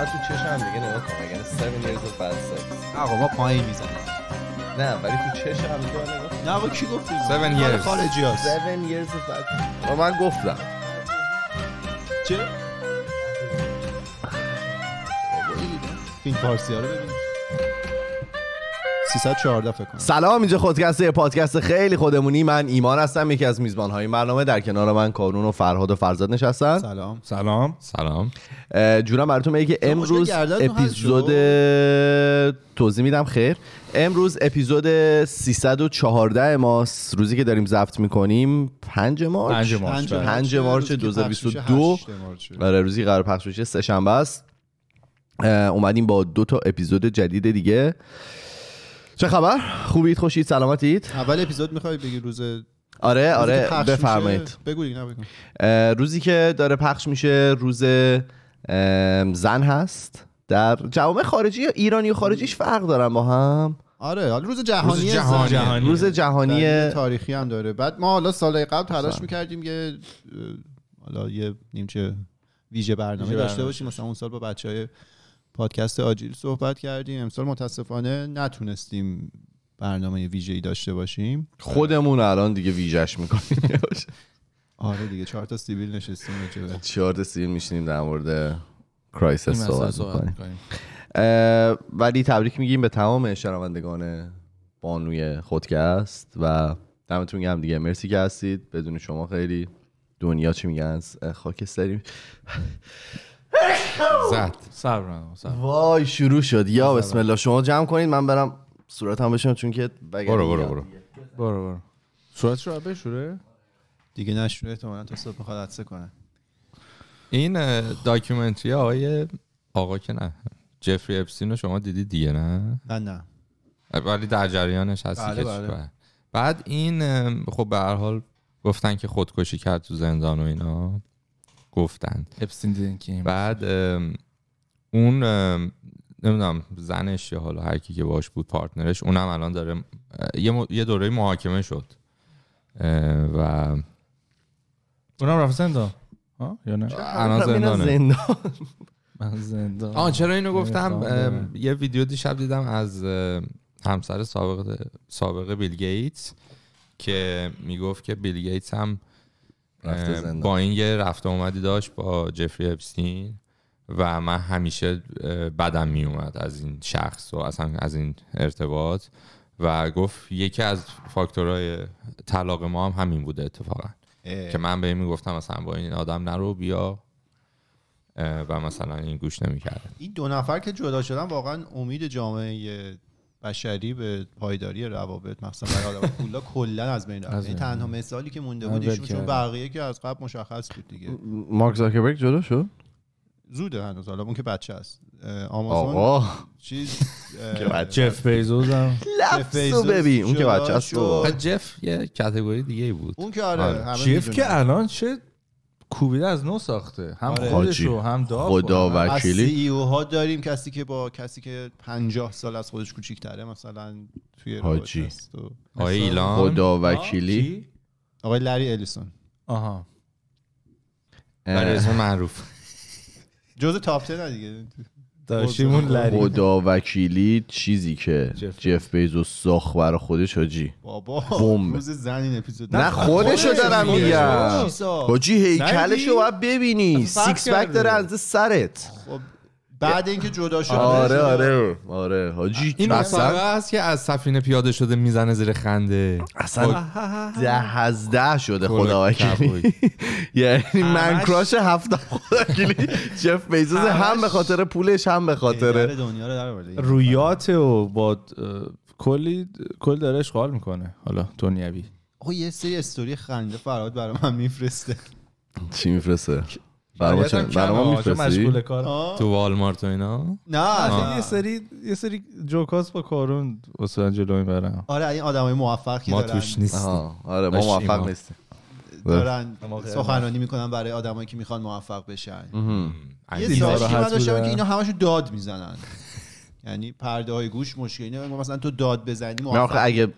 من تو چشم. دیگه نگاه کنم اگر 7 years of bad sex آقا ما پایین می‌زنیم. نه ولی تو چشم دیگه نگاه کن. نه با کی گفتی Seven مال years. خارجی هست 7 years of bad. و من گفتم. چه؟ فیلم فارسی ها رو ببین 314 فکر کنم. سلام اینجا خودکسته پادکست خیلی خودمونی. من ایمان هستم یکی از میزبان های برنامه در کنار من کارون و فرهاد و فرزاد نشستن. سلام. سلام. سلام. جونم براتون میگه که امروز اپیزود توضیح میدم. خیر. امروز اپیزود 314 ماست روزی که داریم ضبط می‌کنیم 5 مارچ. پنج مارچ، بله. 5 مارچ روزی که پخش میشه 2022 هشت مارچ. آره روزی قرار پخش بشه سه شنبه است اومدیم با دو تا اپیزود جدید دیگه. چه خبر خوبید خوشید سلامتید اول اپیزود می‌خوای بگی روز روزی آره که آره؟ بفرمایید بگو روزی که داره پخش میشه روز زن هست در جوامع خارجی یا ایرانی و خارجیش فرق دارن با هم آره حالا روز جهانی روز. جهانی. جهانی. روز جهانی تاریخی هم داره بعد ما حالا سالهای قبل تلاش. می‌کردیم یه حالا یه نیمچه ویژه برنامه ویژه داشته برنامه. باشیم مثلا اون سال با بچه های پادکست آجیل صحبت کردیم. امسال متاسفانه نتونستیم برنامه ویژه ای داشته باشیم. خودمون الان دیگه ویژش می‌کنیم. آره دیگه چهار تا سیبیل نشستیم چهار تا سیل میشینیم در مورد کرایسس صحبت صحبت می‌کنیم. ولی تبریک میگیم به تمام شنوندگان بانوی خودکست و دمتون گرم دیگه. مرسی که هستید. بدون شما خیلی دنیا چی میگن؟ از خاکستری زد. صبر. وای شروع شد. یا بسم الله. شما جمع کنید من برم صورتم بشم چون که برو برو برو. برو برو. صورتش رو بشوره؟ دیگه نشونه احتمالاً تا صبح می‌خواد عطسه کنه. این documentary آقای آقا که نه جفری اپستین رو شما دیدید دیگه نه؟ نه نه. ولی در جریانش هستی بله، که بله. بعد این خب به هر حال گفتن که خودکشی کرد تو زندان و اینا. گفتن اپستین دیدین که این بعد اون نمی‌دونم زنش یا حالا هر کی که باش بود partner ش اونم الان داره یه, م- یه دوره محاکمه شد. و اونم رفت زندان؟ ها؟ یا نه؟ الان زندانه. زندان. من زندان. آه چرا اینو گفتم؟ برم. یه ویدیو دیشب دیدم از همسر سابق سابق بیل گیتس که می‌گفت که بیل گیتس هم. با این یه رفته اومدی داشت با جفری اپستین و من همیشه اه، بدم میومد از این شخص و اصلا از این ارتباط و گفت یکی از فاکتورهای طلاق ما هم همین بوده اتفاقا. که من به این می‌گفتم مثلا با این آدم نرو بیا اه، و مثلا این گوش نمی‌کرد. این دو نفر که جدا شدن واقعا امید جامعه بشری به پایداری روابط مثلا برای آدم. پولا کلا از بین رفت. از این بین تنها مثالی که مونده بود ایشون چون. بقیه که از قبل مشخص بود دیگه. مارک زاکربرگ جدا شد؟ زوده هنوز. حالا اون که بچه است. آمازون آقا. چیز اه، که بچه جف بیزوز هم لفظو ببین. اون که بچه است جف یه کتگوری دیگه بود. اون که آره آره. جف. که الان چه کوبیده از نو ساخته هم آره. خودشو هم داف خدا کنه. از وکیلی سی او ها داریم کسی که با کسی که 50 سال از خودش کوچیک‌تره مثلا توی حاجی. آقای ایلان خدا وکیلی کی؟ آقای لری الیسون آها برای اسم معروف جز تاپ 10 دیگه داشتیم اون لری خدا وکیلی چیزی که جف جف بیزوس ساخت برای خودش حاجی بابا بمب. روز زن این اپیزود نه خودشو دارم. میگم. حاجی هیکلشو باید ببینی سیکس پک. داره از سرت خب بعد اینکه جدا شد آره آره. آره. حاجی این اصلا؟ هست که از سفینه پیاده شده می‌زنه زیر خنده. اصلا ده از ده شده خدا وکیلی. یعنی من کراش هفته خدا وکیلی جف بیزوس هم به خاطر پولش هم به خاطر. رویات و با کلی کل داره اشغال می‌کنه. حالا دنیوی. آقا یه سری استوری خنده فراد برای من میفرسته. چی میفرسته؟ برای ما چه- برای ما مشغول میفرستی؟ کار؟ تو والمارت و اینا؟ نه اصلا یه سری یه سری جوکاس با کارون واسه جلو می‌برم آره این آدمای موفق که ما دارن. توش نیستیم. آره ما موفق. نیستیم. دارن ما سخنرانی می‌کنن برای آدمایی که می‌خوان موفق بشن. یه اینا سالش که من داشتم. که اینا همشون داد می‌زنن. یعنی پرده های گوش مشکلی نه مثلا تو داد بزنی موفق اگه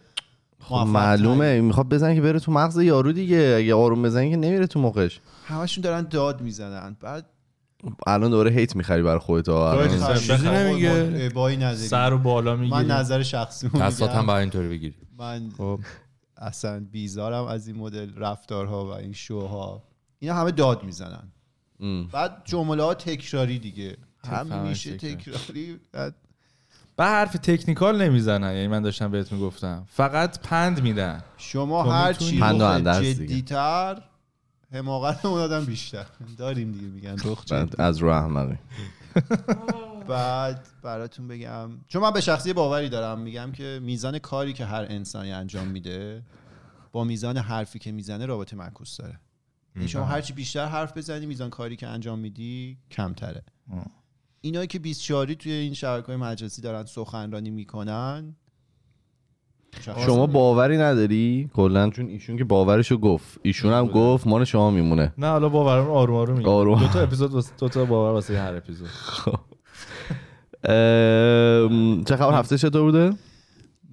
خب معلومه. می‌خواد بزنه که بره تو مغز یارو دیگه. اگه آروم بزنی که نمیره تو مخش. همشون دارن داد می‌زنن. بعد الان دوره هیت می‌خری برای خودت ها. چیزی نمیگه. سر و بالا من می‌گیری نظر شخصی دستات هم باید اینطوری بگیری. من خب. اصلا بیزارم از این مدل رفتارها و این شوها. اینا همه داد می‌زنن. ام. بعد جمله ها تکراری دیگه. همیشه تکرار. تکراری بعد به حرف تکنیکال نمی‌زنن. یعنی من داشتم بهت می‌گفتم فقط پند میدن. شما هر چی. جدیتر حماقت اون آدم بیشتر. داریم دیگه میگن رخ از رو احمقی. بعد براتون بگم. چون من به شخصی باوری دارم میگم که میزان کاری که هر انسانی انجام میده با میزان حرفی که می‌زنه رابطه معکوس داره. یعنی شما هرچی بیشتر حرف بزنی میزان کاری که انجام میدی کمتره. اینایی که 24 توی این شبکه های مجلسی دارن سخنرانی می‌کنن شما باوری نداری؟ کلا چون ایشون که باورشو گفت. ایشون هم گفت مان شما میمونه. نه حالا باورم آروم آروم میگم. آروم. دو تا اپیزود واسه- دو تا باور واسه هر اپیزود. ام، چه خبر؟ هفته چطور بوده؟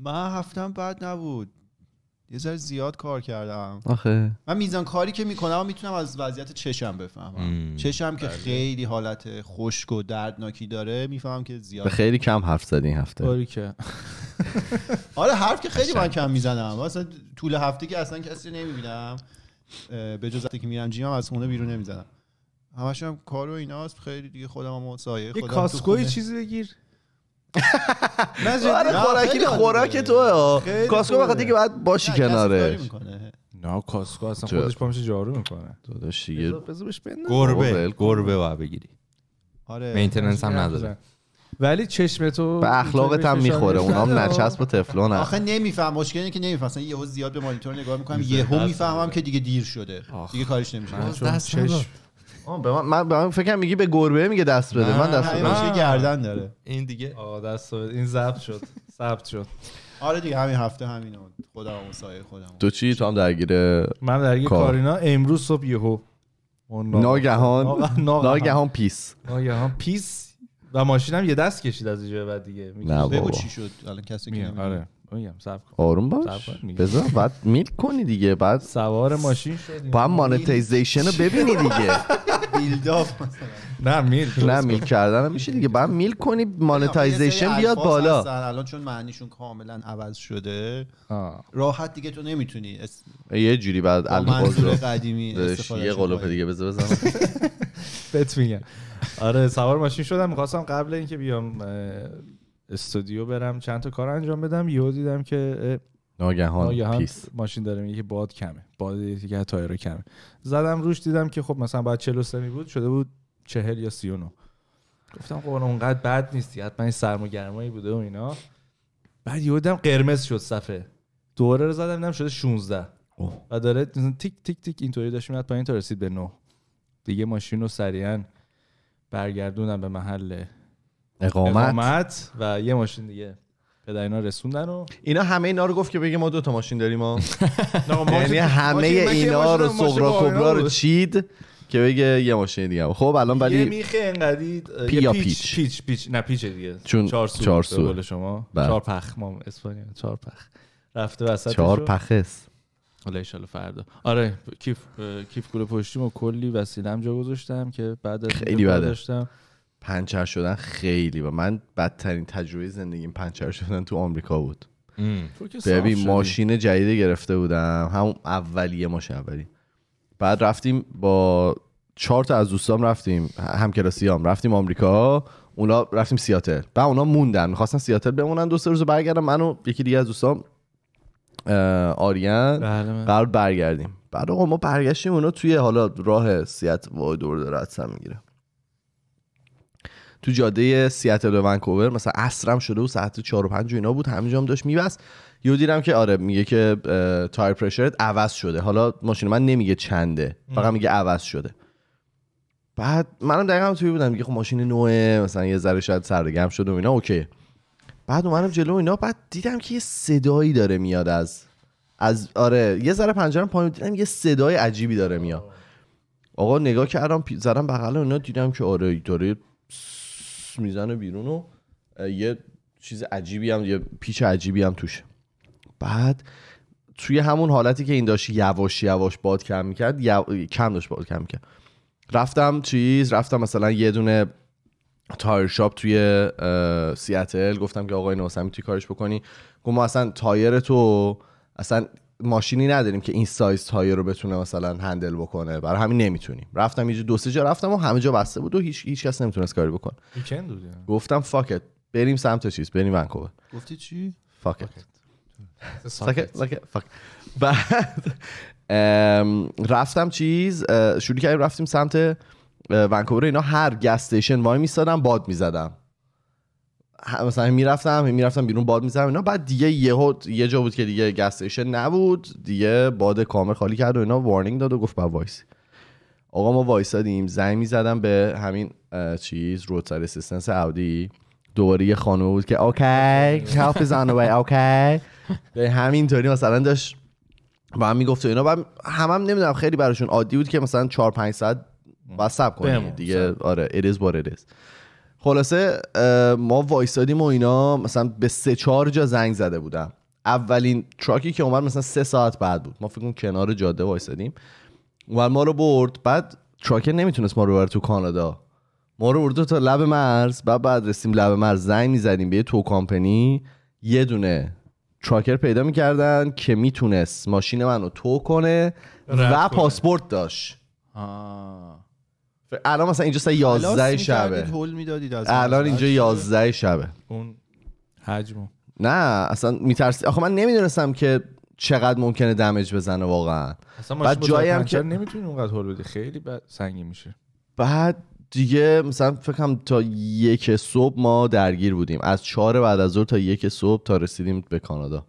من هفتم بد نبود. یه ذره زیاد کار کردم. آخه. من میزان کاری که می‌کنم می‌تونم از وضعیت چشم بفهمم. مم. چشم که خیلی حالت خشک و دردناکی داره می‌فهمم که به زیاد خیلی کم حرف زدی این هفته. باری که. آره حرف که خیلی من کم می‌زنم. مثلا طول هفته که اصلا کسی نمی‌بینم به جز وقتی که میرم جیمم از خونه بیرون نمی‌زنم. همش هم کار و ایناست خیلی دیگه خودم هم سایه یه خودم کاسکوی. چیزی بگیر. آره نه، خوراکی خیلی خوراک خیلی کاسکو. بخاطر که باید باشی می‌کنه. نه کاسکو اصلا؟ خودش پا میشه جارو می‌کنه. داداش دیگه. گربه. گربه باید بگیری. آره. مینتیننس هم نداره. ولی چشم تو به اخلاقت هم می‌خوره. اونام. نچسب و تفلون هم. آخه نمیفهم. مشکل اینه که نمیفهم. مثلا یهو زیاد به مانیتور نگاه می‌کنم. یهو می‌فهمم. که دیگه دیر شده. دیگه کارش نمیشه. به من من به من فکر کنم میگی به گربه میگه دست بده. من دست باشه گردن داره. این دیگه. آقا دست بده. این ضبط شد. ثبت شد. آره دیگه همین هفته همین خودم و سایه خودم. تو چی؟ تو هم درگیر من در یه کار. کارینا. امروز صبح یهو ناگهان ناگهان- پیس. ناگهان پیس. و ماشینم یه دست کشید از اینجا بعد دیگه. میگه بگو. چی شد. الان کسی که. آره. میگم صبر کن. آروم باش. بذار بعد میل کنی دیگه بعد سوار ماشین شدیم. با هم مانتیزیشن رو ببینی دیگه. بیلداپ مثلا. نه میل نه میل کردن میشه دیگه. بعد میل کنی مانتیزیشن بیاد بالا. الان چون معنیشون کاملا عوض شده. راحت دیگه تو نمی‌تونی. یه جوری بعد الفاظ رو قدیمی یه قلوپ دیگه بذار بزنم. بهت میگم. آره سوار ماشین شدم. می‌خواستم قبل اینکه بیام استودیو برم چند تا کار انجام بدم. یهو دیدم که ناگهان ناگهان پیس. ماشین داره میگه که باد کمه. باد از تایر کمه. زدم روش دیدم که خب مثلا بعد 43 می بود شده بود 40 یا 39 گفتم خب اونقدر بد نیستی حتما این سرما گرمایی بوده و اینا. بعد یهو دیدم قرمز شد صفحه. دوره رو زدم دیدم شده 16 اوه. و داره تیک تیک تیک اینطوری داشت میاد پایین تا رسید به 9 دیگه ماشین رو سریعا برگردونم به محل. اقامت اقامت و یه ماشین دیگه پدر اینا رسوندن و اینا همه اینا رو گفت که بگه ما دو تا ماشین داریم ما نه، یعنی همه اینا رو اینا کبرا رو. چید که بگه یه ماشین دیگه. خب الان یه ولی میخه انقدی پی یه یا پیچ پیچ؟ پیچ پیچ نه پیچ دیگه چون چهار سو چهار به سو. قول شما بله. چهار پخ ما اسپانیا چهار پخ رفته وسط چهار پخس حالا ان فردا آره کیف کیف کوله پشتیم و کلی وسیلم جا گذاشتم که بعد از خیلی بده. داشتم پنچر شدن خیلی و من بدترین تجربه زندگیم پنچر شدن تو آمریکا بود. ببین. ماشین جدید گرفته بودم. همون اولیه ماشین اولی. بعد رفتیم با چهار تا از دوستام رفتیم همکلاسیام رفتیم آمریکا اونا رفتیم سیاتل. بعد اونا موندن می‌خواستن سیاتل بمونن. دو سه روز برگردم من و یکی دیگه از دوستام آریان بله قرار برگردیم. بعد آقا ما برگشتیم اونا توی حالا راه سیات وای دور داره می‌گیره. تو جاده سیاتل و ونکوور مثلا عصرم شده و ساعت 4 و 5 و اینا بود همینجا هم داشت میبست. یهو دیدم که آره میگه که تایر پرشرت عوض شده. حالا ماشین من نمیگه چنده فقط میگه عوض شده. بعد منم دقیقا هم توی بودم میگه خب ماشین نوعه مثلا یه ذره شاید سردگرم شده و اینا اوکی. بعد اومدم جلو اینا بعد دیدم که یه صدایی داره میاد از از آره یه ذره پنجرم پایین دیدم یه صدای عجیبی داره میاد. آقا نگاه کردم زدم بغل اینا دیدم که آره داره می‌زنه بیرون و یه چیز عجیبی هم یه پیچ عجیبی هم توشه. بعد توی همون حالتی که این داشت یواش یواش باد کم می‌کرد یو... کم داشت باد کم می‌کرد. رفتم چیز رفتم مثلا یه دونه tire shop توی سیاتل. گفتم که آقای نوسم می‌تونی کارش بکنی. گفت ما اصلا تایر تو اصلا ماشینی نداریم که این سایز تایر رو بتونه مثلا handle بکنه. برای همین نمی‌تونیم. رفتم یه دو سه جا رفتم و همه جا بسته بود و هیچ هیچ کس نمی‌تونست کاری بکنه. weekend بود. گفتم fuck it بریم سمت چیز بریم ونکوور. گفتی چی؟ fuck it ساکت ساکت fuck بعد رفتم چیز شروع کردیم رفتیم سمت ونکوور. اینا هر gas station وای میستادم باد می‌زدم مثلا می‌رفتم می‌رفتم بیرون باد می‌زدم اینا. بعد دیگه یهو یه جا بود که دیگه gas station نبود. دیگه باد کامل خالی کرد و اینا warning داد و گفت باید وایسی. آقا ما وایسادیم. زنگ می‌زدم به همین چیز roadside assistance اودی دوباره یه خانم بود که okay help is on the way okay به همینطوری مثلا داشت با هم می‌گفت و اینا. بعد هم هم نمی‌دونم خیلی براشون عادی بود که مثلا 4 5 ساعت باید صبر کنی. بمون، دیگه آره it is what it is. خلاصه ما وایسادیم و اینا مثلا به سه چهار جا زنگ زده بودم. اولین truck ی که اومد مثلا سه ساعت بعد بود. ما فکر کنم کنار جاده وایسادیم. اومد ما رو برد. بعد تراکر نمی‌تونست ما رو ببره تو کانادا. ما رو برد تا لب مرز. بعد بعد رسیم لب مرز. زنگ می‌زدیم به یه تو کامپنی یه دونه تراکر پیدا می‌کردن که می‌تونست ماشین منو تو کنه و کنه. پاسپورت داشت. آه. الان مثلا اینجا ساعت 11 شبه. هول می‌دادید از الان اینجا رد. 11 شبه. اون حجمو نه اصلا میترسی. آخه من نمی‌دونستم که چقدر ممکنه دمج بزنه واقعا. اصلا بعد جایی هم که- نمی‌تونی اونقدر هول بدی. خیلی بد سنگین میشه. بعد دیگه مثلا فکرم تا یک صبح ما درگیر بودیم. از چهار بعد از ظهر تا یک صبح تا رسیدیم به کانادا.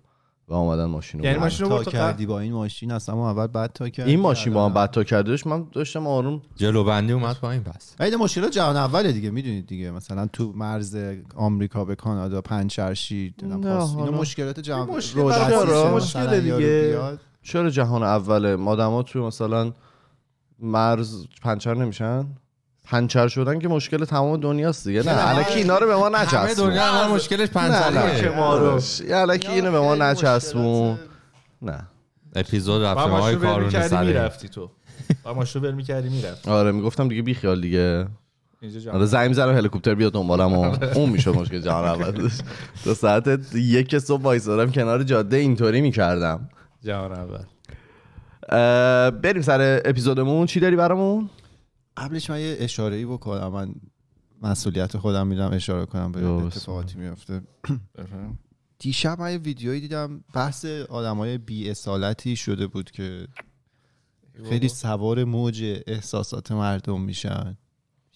و آمدن ماشین رو یعنی. ماشین رو تا کردی با این ماشین اصلا ما اول بعد تا کردی این ماشین با هم بد تا کردش من داشتم آروم جلو بندی اومد پایین پس این مشکلات جهان اوله دیگه می‌دونید دیگه. مثلا تو مرز آمریکا به کانادا پنچرشی نه، اینا. مشکلات جهان مشکل یارو دیگه. چرا جهان اوله؟ آدما توی مثلا مرز پنچر نمیشن؟ پنچر شدن که مشکل تمام دنیاست دیگه. نه الکی اینا رو به ما همه نچسبون. دنیا الان مشکلش نه نه. پنسریه که ما رو الکی اینو به ما نچسبون. نه. اپیزود با رفتیم های کارون می‌کردی سره می‌رفتی تو. با رو ول می‌کردی می‌رفتی. آره می‌گفتم دیگه بی خیال دیگه. اینجا جا. آره زنگ می‌زنم هلیکوپتر بیاد دنبالم و اون می‌شد مشکل جهان اول تا ساعت یک صبح وایسادم کنار جاده اینطوری می‌کردم. جهان اول. بریم سر اپیزودمون. چی داری برامون؟ قبلش من یه اشاره ای بکنم. من مسئولیت خودم میدم اشاره کنم به اتفاقاتی میفته دیشب من یه ویدیویی دیدم. بحث آدمای بی اصالتی شده بود که خیلی سوار موج احساسات مردم میشن.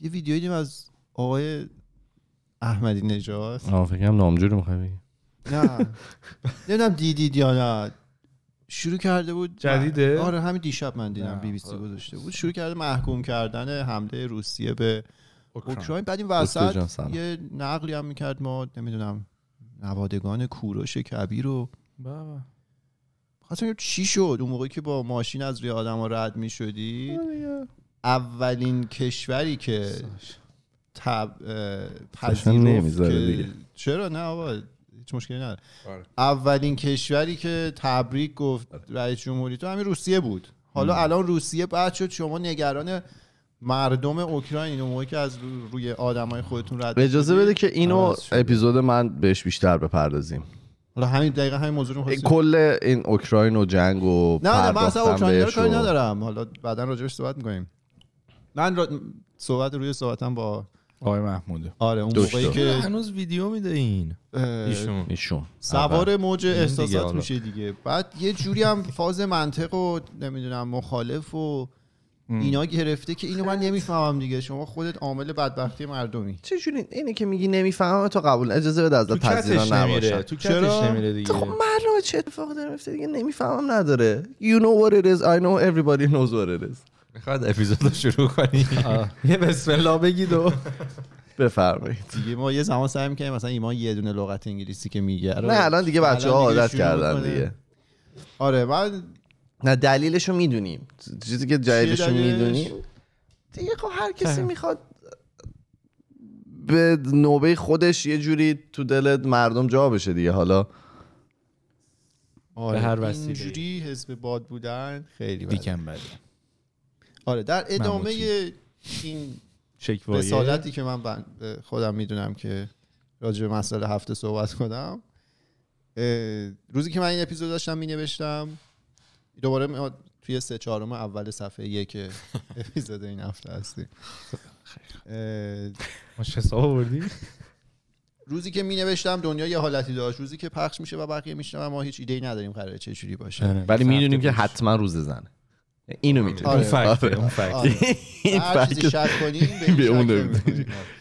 یه ویدیویی دیدم از آقای احمدی نژاد. آه فکرم نامجوری می‌خوای بگی. نه. نمی‌دونم دیدید یا نه. شروع کرده بود جدیده؟ آره همین دیشب من دیدم. بی بی سی گذاشته بود شروع کرده محکوم کردن حمله روسیه به اوکراین. بعد این وسط. یه نقلی هم می‌کرد ما نمی‌دونم نوادگان کوروش کبیر رو بابا. خواستم ببینم چی شد اون موقعی که با ماشین از روی آدم ها رد می‌شدی اولین کشوری که تب پذیرفت که- دیگه. چرا نه آقا هیچ مشکلی نداره آره. اولین کشوری که تبریک گفت رئیس جمهوری تو همین روسیه بود حالا الان روسیه بعد شد شما نگران مردم اوکراین اون موقعی که از رو- روی آدمای خودتون رد اجازه. بده که اینو شده. اپیزود من بهش بیشتر بپردازیم حالا همین دقیقا همین موضوع رو. کل این اوکراین و جنگ و نه نه من اصلا اوکراینیا رو کاری ندارم حالا بعدا راجعش صحبت می‌کنیم من را... صحبت روی صحبتم با آقای محموده آره اون. موقعی که هنوز ویدیو میده این؟ ایشون. ایشون. سوار موج این دیگه احساسات. میشه دیگه. بعد یه جوری هم فاز منطق و نمی‌دونم مخالف و اینا گرفته که اینو من نمی‌فهمم دیگه. شما خودت عامل بدبختی مردمی. چجوری اینی که میگی نمی‌فهمم تو قبول. اجازه بده از تو پذیرا کتش نمیره. تو چرا؟ کتش نمیره دیگه. خب معلومه چه اتفاقی داره میفته دیگه؟ نمی‌فهمم نداره. You know what it is. I know everybody knows what it is. می‌خواد اپیزود رو شروع کنی. یه بسم الله بگید و بفرمایید دیگه ما یه زمان سعی می‌کنیم مثلا ایمان یه دونه لغت انگلیسی که میگه رو- نه الان دیگه بچه ها عادت کردن. دیگه آره من نه دلیلشو می‌دونیم چیزی که دلیلشو دلیلش؟ می‌دونیم دیگه خب هر کسی می‌خواد به نوبه خودش یه جوری تو دل مردم جا بشه دیگه حالا آره به هر وسیله‌ای. اینجوری حزب باد بودن خیلی بده. دیکن بده آره در ادامه این شکوایه رسالتی که من خودم می‌دونم که راجع به مسئله هفته صحبت کنم روزی که من این اپیزود داشتم می نوشتم دوباره توی سه چهارم اول صفحه یک اپیزود این هفته هستیم. ما حساب آوردی روزی که می نوشتم دنیا یه حالتی داشت. روزی که پخش میشه و بقیه میشنم ما هیچ ایده ای نداریم قراره چه جوری باشه. ولی می‌دونیم که. حتما روز زنه. اینو اون فکته آره. اون آره. این هر چیزی فکت شک کنیم به این به شک اون.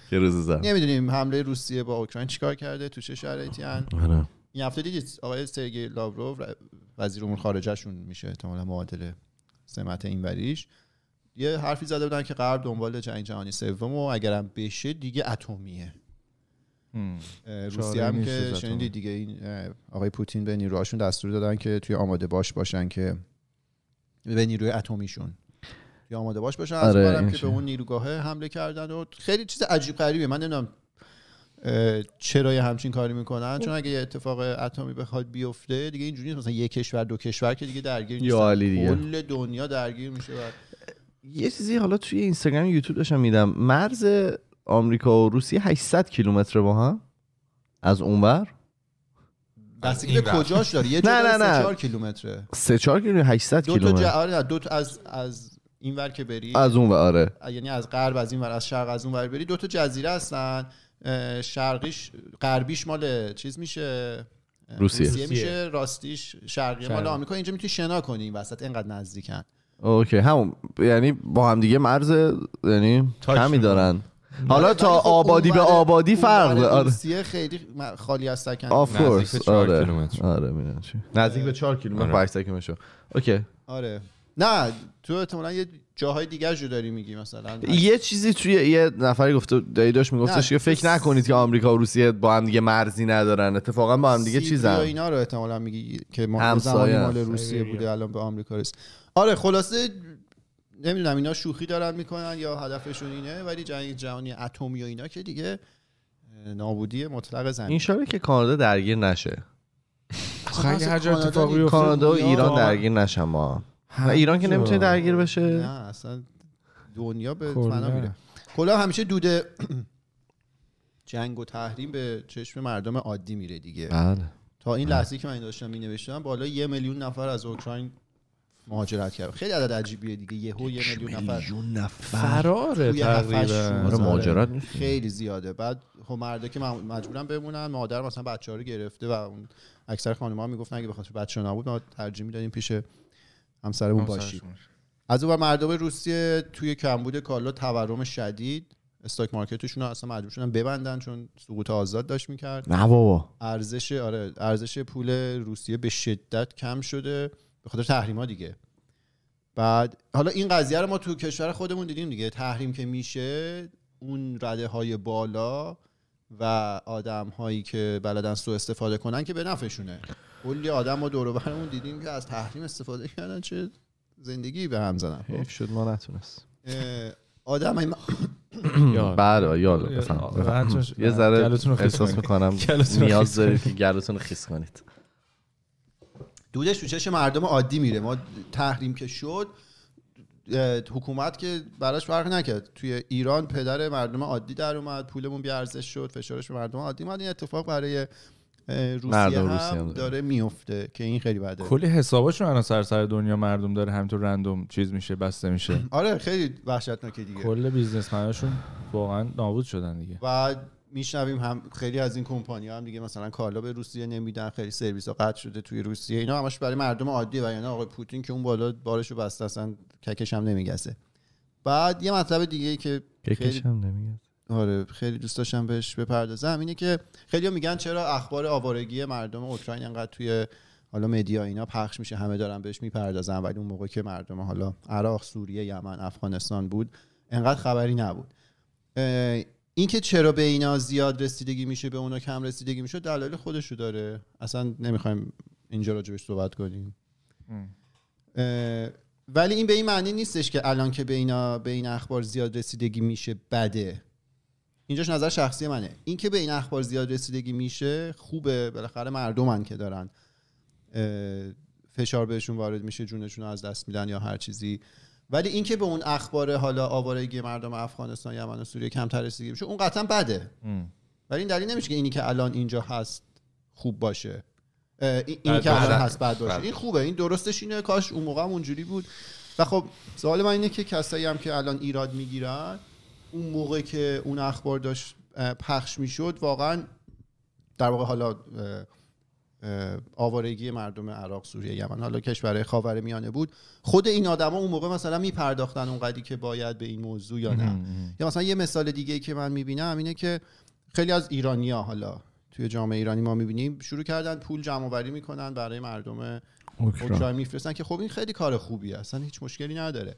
که روز زن نمی‌دونیم حمله روسیه با اوکراین چیکار کرده تو چه شرایطی هن. آره. این هفته دیدید آقای سرگئی لاوروف وزیر امور خارجهشون میشه احتمالا معادل سمت این وریش یه حرفی زده بودن که غرب دنبال جنگ جهانی سوم و اگرم بشه دیگه اتمیه روسیه هم که. شنیدید دیگه این آقای پوتین به نیروهاشون دستور دادن که توی آماده باش باشن که به نیروی اتمیشون. توی آماده باش باشن از آره، که. به اون نیروگاه حمله کردن و خیلی چیز عجیب غریبه من نمی‌دونم چرا یه همچین کاری می‌کنن. چون اگه یه اتفاق اتمی بخواد بیفته دیگه اینجوری نیست. مثلا یه کشور دو کشور که دیگه درگیر یا نیستن. دیگه. کل دنیا درگیر میشه و یه چیزی حالا توی اینستاگرام یوتیوب داشتم میدم مرز آمریکا و روسیه 800 کیلومتر با هم؟ از اونور؟ بستگی به این. کجاش داری یه نه، نه، نه. 4 کیلومتره 3 4 کیلومتر 800 دو تا کیلومتر. آره دو تا از از این ور که بری از اون ور آره یعنی از غرب از این ور از شرق از اون ور بری دو تا جزیره هستن شرقیش غربیش مال چیز میشه روسیه. روسیه. میشه راستیش شرقی مال. آمریکا اینجا می‌تونی شنا کنی این وسط اینقدر نزدیکن اوکی همون یعنی با هم دیگه مرز یعنی کمی. دارن حالا تا خب آبادی به آبادی فرق داره. آره. روسیه خیلی خالی از سکن آف نزدیک کورس به چهار آره. کیلومتر. آره می‌دونم چی. نزدیک به 4 کیلومتر. آره. با 800 کیلومتر اوکی. آره. نه تو احتمالاً یه جاهای دیگه رو داری میگی مثلا. یه چیزی توی یه نفری گفته دایی داشت میگفتش که فکر نکنید که آمریکا و روسیه با هم دیگه مرزی ندارن. اتفاقا با هم دیگه چیزن. اینا رو احتمالا میگی که ما. مال روسیه. بوده الان به آمریکا رسید. آره خلاصه نمی‌دونم اینا شوخی دارن می‌کنن یا هدفشون اینه ولی جنگ جهانی اتمی و اینا که دیگه نابودی مطلق زمین. این که کانادا درگیر نشه. اصلا اگه هر جا کانادا اتفاقی کانادا و ایران درگیر نشن ما ایران که. نمی‌تونه درگیر بشه. نه اصلا دنیا به. فنا میره. کلا همیشه دوده جنگ و تحریم به چشم مردم عادی میره دیگه. بله. تا این لحظه که من این داشتم می نوشتم بالا یه میلیون نفر از اوکراین مهاجرت کرد. خیلی عدد عجیبیه دیگه. یهو یه میلیون نفر میلیون نفر. فراره تقریبا. آره مهاجرت نیست. خیلی زیاده. بعد خب مردا که مجبورن بمونن مادر مثلا بچه ها رو گرفته و اون اکثر خانم ها می‌گفتن اگه بخاطر بچه نبود ما ترجیح می‌دادیم پیش همسرمون باشید از اون مردم روسیه توی کمبود کالا تورم شدید. استاک مارکتشون رو اصلا مجبور شدن ببندن چون سقوط آزاد داشت می‌کرد. نه بابا. ارزش آره ارزش پول روسیه به شدت کم شده. به خاطر تحریما دیگه. بعد حالا این قضیه رو ما تو کشور خودمون دیدیم دیگه. تحریم که میشه اون رده های بالا و آدم هایی که بلدن سو استفاده کنن که به نفعشونه. کلی آدم ما دور و برمون دیدیم که از تحریم استفاده کردن چه زندگی به هم زدن. خب. حیف شد ما نتونست آدم های بله راحت باش. یه ذره احساس. می‌کنم. نیاز دارید که گلوتون رو خیس کنید. دودش تو چشم مردم عادی میره. ما تحریم که شد حکومت که براش فرق نکرد. توی ایران پدر مردم عادی در اومد پولمون بی ارزش شد فشارش به مردم عادی اومد. این اتفاق برای روسیه هم, هم داره. داره میفته که این خیلی بده. کلی حساباشون الان سر سر دنیا مردم داره. همینطور رندوم چیز میشه بسته میشه. آره خیلی وحشتناکه دیگه. کل بیزنسمناشون واقعا نابود شدن دیگه. و میشنویم هم خیلی از این کمپانی هم دیگه مثلا کالا به روسیه نمیدن خیلی سرویس ها قطع شده توی روسیه. اینا همش برای مردم عادی و یعنی آقای پوتین که اون بالا بارشو بسته اصلا ککش هم نمیگسه بعد یه مطلب دیگه که خیلی کشم نمیگه آره خیلی دوست داشتم بهش بپردازم اینه که خیلی میگن چرا اخبار آوارگی مردم اوکراین انقدر توی حالا مدیا اینا پخش میشه همه دارن بهش می‌پردازن ولی اون موقع که مردم حالا عراق سوریه یمن افغانستان بود انقدر خبری نبود. اینکه چرا به اینا زیاد رسیدگی میشه به اونا کم رسیدگی میشه دلایل خودشو داره. اصلا نمی‌خوایم اینجا راجبش صحبت کنیم. ولی این به این معنی نیستش که الان که به اینا به این اخبار زیاد رسیدگی میشه بده. اینجاش نظر شخصی منه. این که به این اخبار زیاد رسیدگی میشه خوبه. بالاخره مردمن که دارن فشار بهشون وارد میشه جونشون رو از دست میدن یا هر چیزی. ولی اینکه به اون اخبار حالا آوارگی مردم افغانستان یمن و سوریه کمتر رسیدگی بشه اون قطعا بده. ولی این دلیل نمیشه که اینی که الان اینجا هست خوب باشه. اه، این اینی که الان. هست بد باشه. بد. این خوبه. این درستش اینه. کاش اون موقع هم اونجوری بود. و خب سوال من اینه که کسایی هم که الان ایراد می‌گیرن اون موقع که اون اخبار داشت پخش می‌شد واقعا در واقع حالا آوارگی مردم عراق سوریه یمن. حالا کشورهای خاور میانه بود. خود این آدما اون موقع مثلا میپرداختن اونقدری که باید به این موضوع یا نه. یا مثلا یه مثال دیگه که من می‌بینم اینه که خیلی از ایرانیا حالا توی جامعه ایرانی ما می‌بینیم شروع کردن پول جمع آوری می‌کنن برای مردم اوکراین. میفرستن که خب این خیلی کار خوبیه اصلا هیچ مشکلی نداره.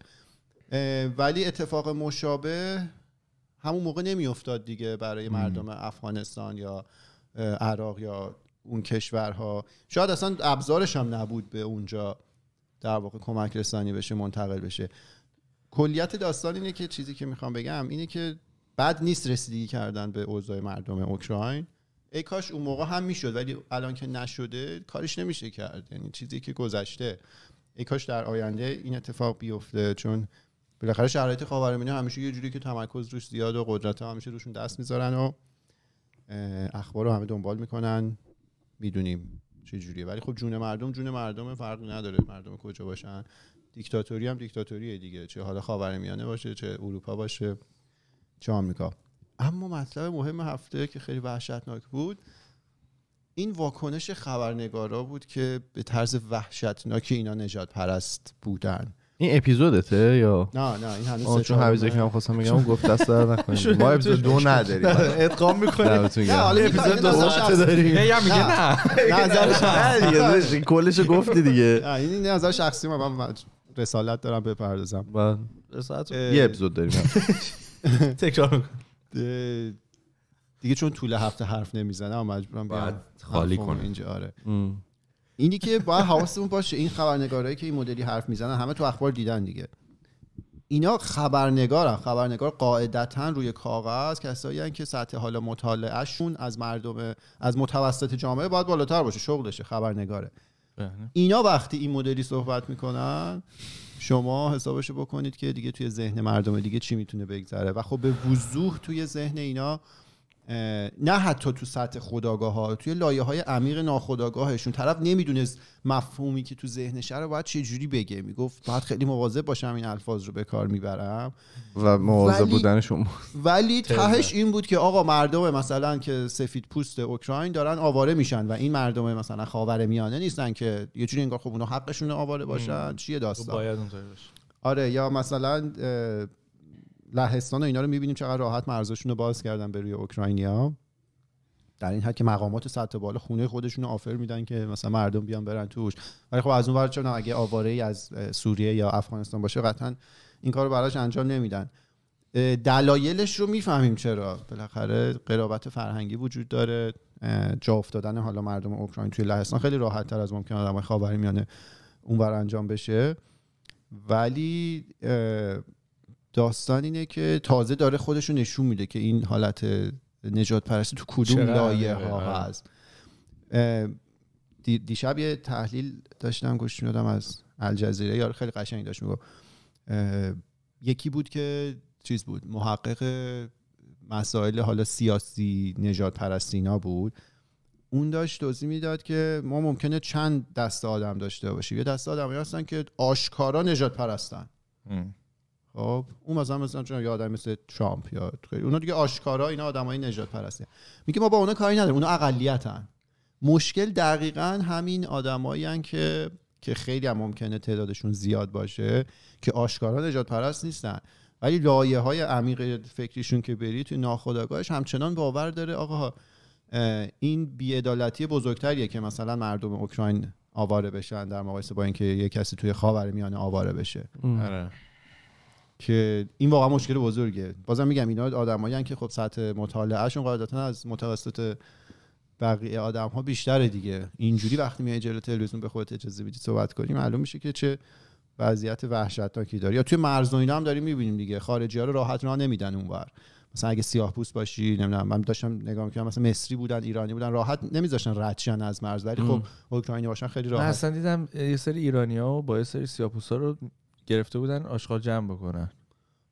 ولی اتفاق مشابه همون موقع نمیافتاد دیگه برای مردم افغانستان یا عراق یا اون کشورها. شاید اصلا ابزارش هم نبود به اونجا در واقع کمک رسانی بشه منتقل بشه. کلیت داستان اینه که چیزی که می‌خوام بگم اینه که بد نیست رسیدگی کردن به اوضاع مردم اوکراین. ای کاش اون موقع هم می‌شد ولی الان که نشده کارش نمیشه کرد. یعنی چیزی که گذشته. ای کاش در آینده این اتفاق بیفته چون بالاخره شرایط خاورمیانه همیشه یه جوری که تمرکز روش زیاد و قدرت ها همیشه روشون دست می‌ذارن و اخبار رو همه دنبال می‌کنن. می‌دونیم چه جوریه. ولی خب جون مردم جون مردم فرق نداره. مردم کجا باشن؟ دیکتاتوری هم دیکتاتوریه دیگه. چه حالا خاورمیانه باشه چه اروپا باشه چه آمریکا. اما مطلب مهم هفته که خیلی وحشتناک بود این واکنش خبرنگارا بود که به طرز وحشتناک اینا نجات پرست بودن. این اپیزودته یا؟ نه نه این هنوز چون که من خواستم بگم گفت دست در نکنید. ما اپیزود دو نداریم. ادغام می‌کنه دمتون نه. حالا اپیزود دو داریم. یه هم میگه نه. نه. نظر شخصی. نه دیگه کلشو گفتی دیگه. نه، این نظر شخصی من من رسالت دارم بپردازم. اه، یه اپیزود داریم. تکرار اه، دیگه چون طول هفته حرف نمی‌زنم مجبورم بیام. باید خالی کنی. اینجا آره. اینی که باید حواستون باشه این خبرنگارایی که این مدلی حرف می‌زنن همه تو اخبار دیدن دیگه. اینا خبرنگارن. خبرنگار قاعدتا روی کاغذ کسایی هن که سطح حالا مطالعهشون از مردم از متوسط جامعه باید بالاتر باشه شغلشه خبرنگاره. اینا وقتی این مدلی صحبت می‌کنن شما حسابشو بکنید که دیگه توی ذهن مردم دیگه چی می‌تونه بگذره. و خب به وضوح توی ذهن اینا نه حتی تو سطح خداگاه ها توی لایه های عمیق ناخداگاهشون طرف نمی‌دونست مفهومی که تو ذهنشه رو باید چه جوری بگه. می‌گفت باید خیلی مواظب باشم این الفاظ رو به کار می‌برم. و مواظب ولی- بودن شما. ولی تهش این بود که آقا مردم مثلا که سفید پوست اوکراین دارن آواره میشن و این مردم مثلا خاور میانه نیستن که یه جوری انگار خب اونا حقشون آواره باشن. چیه داستان؟ باید اونطوری باشه. آره یا مثلا لهستان و اینا رو می‌بینیم چقدر راحت مرزشون رو باز کردن به روی اوکراینیا. در این حد که مقامات سطح بالا خونه خودشون رو آفر میدن که مثلا مردم بیان برن توش. ولی خب از اون ور چون اگه آواره ای از سوریه یا افغانستان باشه قطعا این کار رو براش انجام نمیدن. دلایلش رو می‌فهمیم چرا. بالاخره قرابت فرهنگی وجود داره. جا افتادن حالا مردم اوکراین توی لهستان خیلی راحت تر از ممکن آدمای خاورمیانه اونور انجام بشه. ولی داستان اینه که تازه داره خودش رو نشون میده که این حالت نجات پرستی تو کدوم لایه ها آره. هست. دی- دیشب یه تحلیل داشتم گوش می‌دادم از الجزیره. یارو خیلی قشنگ داشت می‌گفت. یکی بود که چیز بود محقق مسائل حالا سیاسی نجات پرستی اینا بود. اون داشت توضیح می‌داد که ما ممکنه چند دسته آدم داشته باشیم. یه دسته آدمایی هستن که آشکارا نجات پرستن. خب اون مثلا مثلا چون یه آدم مثل ترامپ یا خیلی- اونا دیگه آشکارا اینا آدمای نجات پرستی میگه ما با اونا کاری نداریم اونا اقلیتن. مشکل دقیقا همین آدمایی که که خیلی هم ممکنه تعدادشون زیاد باشه که آشکارا نجات پرست نیستن. ولی لایه های عمیق فکریشون که بری توی ناخودآگاهش همچنان باور داره آقا این بیعدالتی بزرگتریه که مثلا مردم اوکراین آواره بشن در مقایسه با اینکه یه کسی توی خاورمیانه آواره بشه. آره. که این واقعا مشکل بزرگه. بازم میگم اینا آدمایی که خب سطح مطالعهشون قاعدتا از متوسط بقیه آدم ها بیشتره دیگه. اینجوری وقتی میای جلو تلویزیون به خودت اجازه بدی صحبت کنی معلوم میشه که چه وضعیت وحشتناکی داری. یا توی مرز و اینا هم داریم می‌بینیم دیگه. خارجی ها رو راحت راه نمیدن اونور. مثلا اگه سیاه پوست باشی نمی‌دونم من داشتم نگاه می‌کردم مثلا مصری بودن ایرانی بودن راحت نمیذاشتن رد شن از مرز. ولی خب اوکراینی باشن خیلی من راحت. اصلا دیدم یه سری ایرانی ها با یه سری سیاپوسا رو گرفته بودن آشغال جمع بکنن.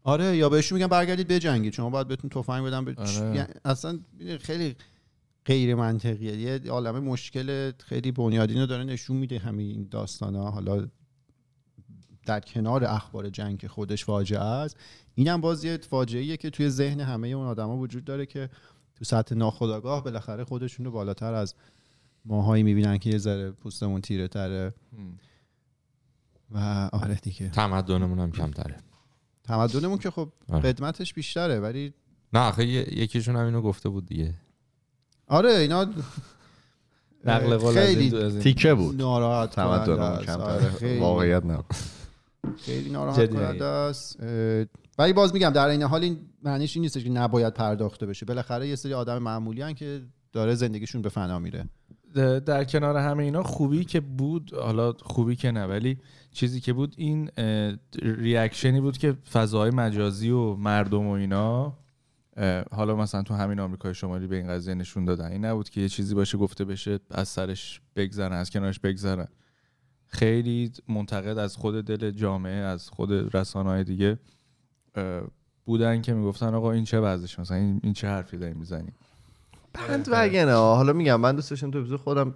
آره یا بهشون میگن برگردید بجنگید شما باید بهتون تفنگ بدن به آره. یعنی اصلا خیلی غیر منطقیه. یه عالمه مشکل خیلی بنیادین رو داره نشون میده همین این داستان ها حالا در کنار اخبار جنگ که خودش فاجعه است اینم باز یه فاجعه که توی ذهن همه اون آدما وجود داره که تو سطح ناخودآگاه بالاخره خودشون رو بالاتر از ماهایی می‌بینن که یه ذره پوستمون تیره تره. و آره دیگه. تمدنمون هم کمتره. تمدنمون که خب آره. خدمتش بیشتره ولی نه آخه یکیشون هم اینو گفته بود دیگه. آره اینا نقل قول از خیلی از این- تیکه بود. ناراحت کننده تمدن است. کم آره، واقعیت نه. خیلی ناراحت کننده است. ولی باز میگم در این حال این معنیش این نیستش که نباید پرداخته بشه. بالاخره یه سری آدم معمولی هن که داره زندگیشون به فنا میره. در کنار همه اینا خوبی که بود حالا خوبی که نه ولی چیزی که بود این ریاکشنی بود که فضاهای مجازی و مردم و اینا حالا مثلا تو همین آمریکای شمالی به این قضیه نشون دادن. این نبود که یه چیزی باشه گفته بشه از سرش بگذرن از کنارش بگذرن. خیلی منتقد از خود دل جامعه از خود رسانه های دیگه بودن که می‌گفتن آقا این چه وضعش؟ مثلا این, چه حرفی داری می‌زنی بند وگنه. حالا میگم من دوست داشتم تو اپیزود خودم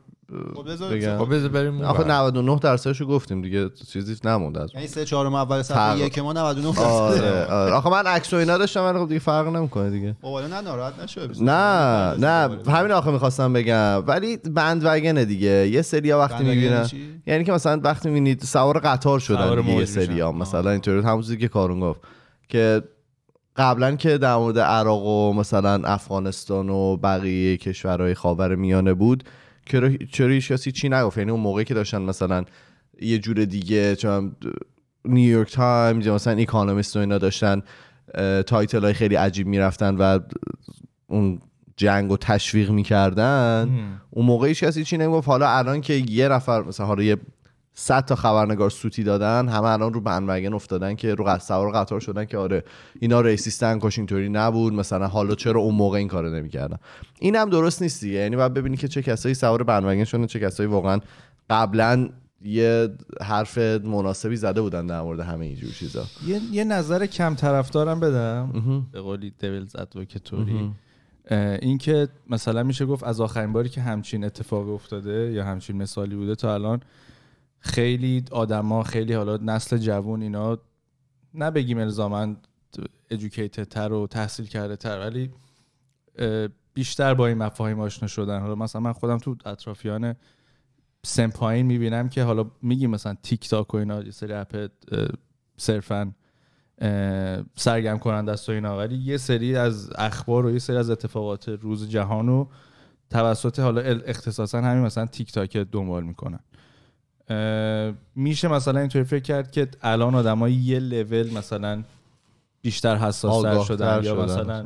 خب بگم. خب بذار بریم آخه ور. 99 درصدشو گفتیم دیگه چیزی نمونده از یعنی سه چهارم اول صفحه یک ما 99 آره آره. آخه من عکس و اینا داشتم ولی خب دیگه فرق نمی‌کنه دیگه. خب حالا نه ناراحت نشو نه نه همین آخه می‌خواستم بگم. ولی بند وگنه دیگه. یه سری وقتی می‌بینن. یعنی که مثلا وقتی می‌بینید سوار قطار شدن یه موج میشن. سوری ها. مثلا اینطوری همون چیزی که کارون گفت. که قبلا که در مورد عراق و مثلا افغانستان و بقیه کشورهای خاور میانه بود چرا هیچ کسی چی نگفت؟ یعنی اون موقعی که داشتن مثلا یه جور دیگه چون نیویورک تایمز یا مثلا اکانومیست و اینا داشتن title های خیلی عجیب می‌رفتن و اون جنگ و تشویق می‌کردن. اون موقع هیچ کسی چی نمی‌گفت حالا الان که یه نفر مثلا حالا یه صد تا خبرنگار سوتی دادن همه الان رو بندوگن افتادن که رو سوار قطار شدن که آره اینا ریسیستن کاش اینطوری نبود مثلا حالا چرا اون موقع این کارو نمی‌کردن؟ این هم درست نیست دیگه یعنی باید ببینی که چه کسایی سوار بندوگن شدن چه کسایی واقعا قبلا یه حرف مناسبی زده بودن در مورد همه اینجور چیزا. یه, یه نظر کم طرفدارم بدم. به قولی دیولز ادوکتوری این که مثلا میشه گفت از آخرین باری که همچین اتفاق افتاده یا همچین مثالی بوده تا الان خیلی آدما خیلی حالا نسل جوون اینا نبگیم الزاما ادوکیتد تر و تحصیل کرده تر ولی بیشتر با این مفاهیم آشنا شدن. حالا مثلا من خودم تو اطرافیان سن پایین می‌بینم که حالا میگیم مثلا تیک تاک و اینا یه سری اپ صرفا سرگرم کننده است و اینا. ولی یه سری از اخبار و یه سری از اتفاقات روز جهان رو توسط حالا ال- اختصاصا همین مثلا تیک تاک دنبال می‌کنن. میشه مثلا اینطوری فکر کرد که الان آدمای یه لول مثلا بیشتر حساس شدن یا شدن. مثلا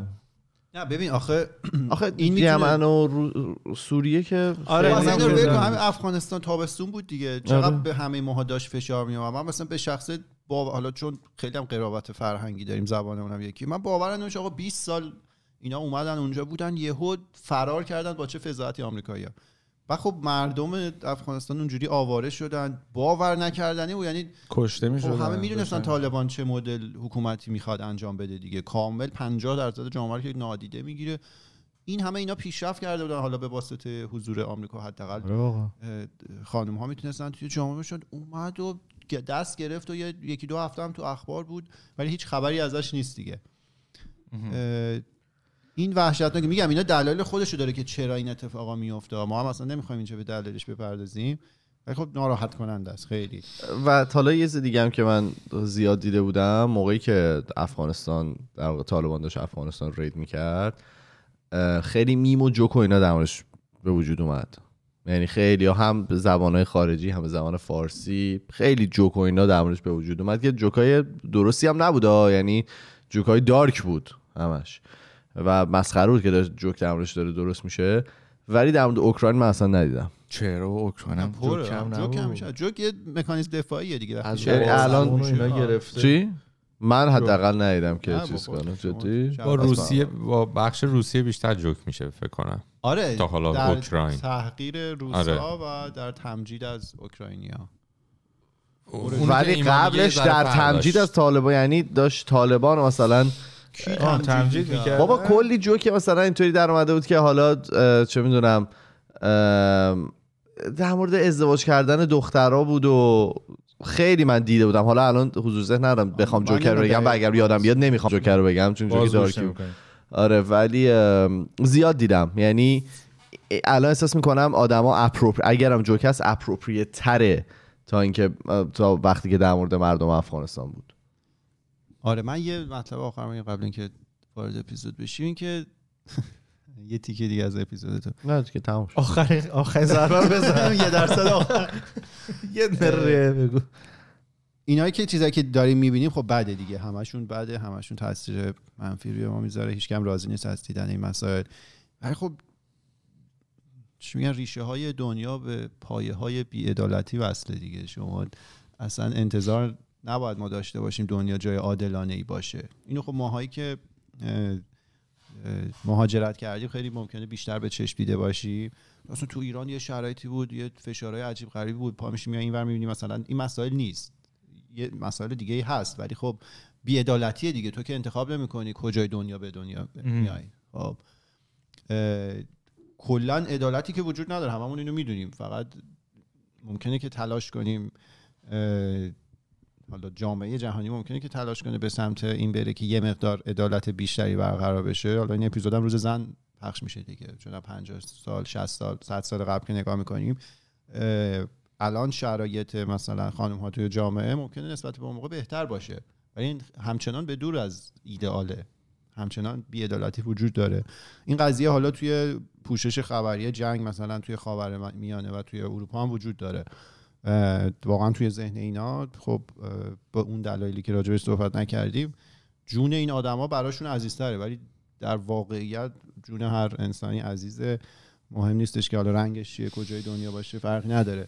نه ببین آخه آخه این یمن و رو- سوریه که آره، مثلا همین افغانستان تابستون بود دیگه. چقدر آره. به همه ماها داشت فشار می اومد من مثلا به شخصه با حالا چون خیلی هم قرابت فرهنگی داریم زبانمون هم یکی. من باورم نمیشه آقا 20 سال اینا اومدن اونجا بودن یهو فرار کردن با چه فضاحتی آمریکایی‌ها. و خب مردم افغانستان اونجوری آواره شدن باور نکردنی بود یعنی کشته خب می‌شدن همه می‌دونستن طالبان چه مدل حکومتی می‌خواد انجام بده دیگه. کامل 50 درصد جامعه رو که نادیده می‌گیره. این همه اینا پیشرفت کرده بودن. حالا به واسطه حضور آمریکا حداقل خانم ها می‌تونستن توی جامعه شد اومد و دست گرفت و یکی دو هفته هم تو اخبار بود ولی هیچ خبری ازش نیست دیگه. این وحشتناک میگم اینا دلایل خودشو داره که چرا این اتفاقا میفته ما هم اصلا نمی‌خوایم اینجا به دلایلش بپردازیم. ولی خب ناراحت کننده است خیلی. و حالا یه چیز دیگه هم که من زیاد دیده بودم موقعی که افغانستان در واقع طالبان داشت افغانستان رید می‌کرد خیلی میم و جوک و اینا در به وجود اومد. یعنی خیلی هم به خارجی هم به زبان فارسی خیلی جوک و اینا در به وجود اومد که جوکای درستی هم نبود ها. یعنی جوکای دارک بود همش. و مسخره بود که داره جوک در داره درست میشه ولی در مورد اوکراین من اصلا ندیدم چرا اوکراین پره. جوک کم جوک. همیشه جوک یه مکانیزم دفاعیه دیگه وقتی از الان اینا. گرفته چی؟ من حداقل ندیدم که چیز شما جدی با روسیه با بخش روسیه بیشتر جوک میشه فکر کنم آره تا حالا در اوکراین. تحقیر روسا و در تمجید از اوکراینیا ولی قبلش در تمجید داشت. از طالبان یعنی داشت طالبان مثلا تمجید می‌کرد. بابا کلی جوک مثلا اینطوری در اومده بود که حالا چه می‌دونم در مورد ازدواج کردن دخترها بود و خیلی من دیده بودم. حالا الان حضور ذهن ندارم بخوام جوکر رو بگم و اگر یادم بیاد نمی‌خوام جوکر رو بگم چون جوک باز گوش دارکی. آره ولی زیاد دیدم. یعنی الان احساس می‌کنم آدما اپروپری اگرم جوک هست اپروپریت تره تا اینکه تا وقتی که در مورد مردم افغانستان بود. آره من یه مطلب آخر میگم قبل اینکه وارد اپیزود بشیم این که یه تیکه دیگه از اپیزود تو. نه که تموم شد. آخرین آخرین ضربه رو بزن. یه درصد آخر. یه نره بگو. اینایی که چیزایی که داریم می‌بینیم خب بده دیگه. همشون بده همشون تاثیر منفی روی ما می‌ذاره. هیچ کم راضی نیست از دیدن این مسائل. ولی خب چی میگن ریشه های دنیا به پایه های بیعدالتی وصله دیگه. شما اصلا انتظار نباید ما داشته باشیم دنیا جای عادلانه ای باشه. اینو خب ماهایی که مهاجرت کردیم خیلی ممکنه بیشتر به چشم دیده باشیم اصلا تو ایران یه شرایطی بود یه فشارهای عجیب غریبی بود. پا میشیم این ور می‌بینیم مثلا این مسائل نیست. یه مسائل دیگه ای هست ولی خب بیعدالتیه دیگه. تو که انتخاب نمی‌کنی کجای دنیا به دنیا میای. خب کلا عدالتی که وجود نداره. هممون اینو می‌دونیم. فقط ممکنه که تلاش کنیم حالا جامعه جهانی ممکنه که تلاش کنه به سمت این بره که یه مقدار عدالت بیشتری برقرار بشه. حالا این اپیزودم روز زن پخش میشه دیگه. چون 50 سال 60 سال 100 سال قبل که نگاه می‌کنیم الان شرایط مثلا خانم ها توی جامعه ممکنه نسبت به اون موقع بهتر باشه. ولی این همچنان به دور از ایدئاله. همچنان بیعدالتی وجود داره. این قضیه حالا توی پوشش خبری جنگ مثلا توی خاور میانه و توی اروپا هم وجود داره. واقعا توی ذهن اینا خب با اون دلایلی که راجبش صحبت نکردیم جون این آدما براشون عزیزتره ولی در واقعیت جون هر انسانی عزیزه مهم نیستش که حالا رنگش چیه کجای دنیا باشه فرقی نداره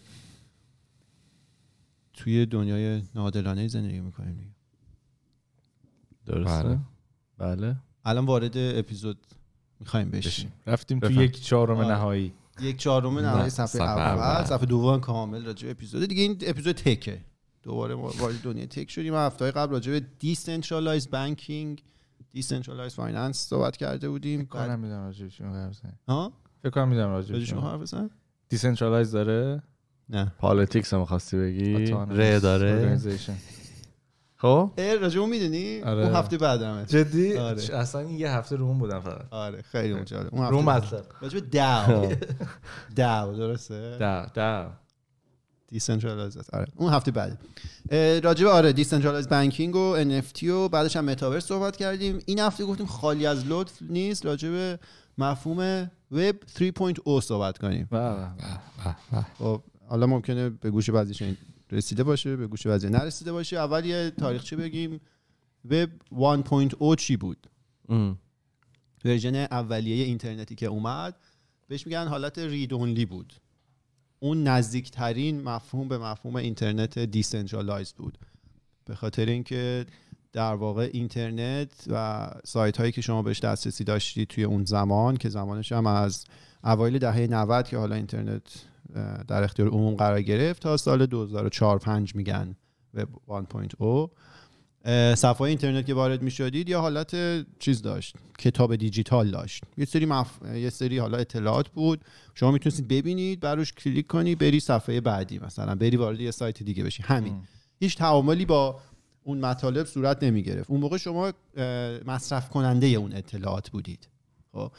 توی دنیای ناعادلانه زندگی می‌کنیم دیگه. درسته بله. بله الان وارد اپیزود می‌خوایم بشیم بشیم رفتیم تو. یک چهارم آره. نهایی یک چهارم نهایی نه، صفحه صفحه اول اول. صفحه دوم کامل راجع به اپیزود دیگه. این اپیزود تکه. دوباره ما وارد دنیای tech شدیم. هفته قبل راجع به decentralized banking decentralized finance صحبت کرده بودیم. می‌دونم راجع به چی می‌خوای حرف بزنی. ها؟ فکر کنم می‌دونم راجع به راجع چی شما می‌خوای. حرف بزن decentralized داره. نه. politics هم خواستی بگی؟ ره داره. خب؟ راجع اون می‌دونی؟ آره. اون هفته بعدمه جدی؟ آره. اصلا این یه هفته رو اون بودم فقط. آره خیلی اون جالب. اون رو هفته مطلب. راجع به DAO. DAO درسته؟ de de decentralized آره اون هفته بعد. راجع به آره decentralized banking و NFT و بعدش هم متاورس صحبت کردیم. این هفته گفتیم خالی از لطف نیست. راجع به مفهوم وب 3.0 صحبت کنیم. بله، بله. خب حالا ممکنه به گوش بعضیش رسیده باشه به گوش بعضی نرسیده باشه اول یه تاریخچه بگیم. وب 1.0 چی بود. version اولیه اینترنتی که اومد. بهش میگن حالت read-only بود. اون نزدیکترین مفهوم به مفهوم اینترنت decentralized بود. به خاطر اینکه در واقع اینترنت و سایت هایی که شما بهش دسترسی داشتید توی اون زمان که زمانش هم از اوایل دهه 90 که حالا اینترنت در اختیار عموم قرار گرفت تا سال 2004 5 میگن وب 1.0 اه، صفحه اینترنت که وارد می شدید یا حالت چیز داشت کتاب دیجیتال داشت. یه سری مف... یه سری حالا اطلاعات بود. شما می‌تونستید ببینید بر روش کلیک کنی بری صفحه بعدی مثلا بری وارد یه سایت دیگه بشی. همین. هیچ تعاملی با اون مطالب صورت نمی گرفت اون موقع شما مصرف کننده اون اطلاعات بودید. خب.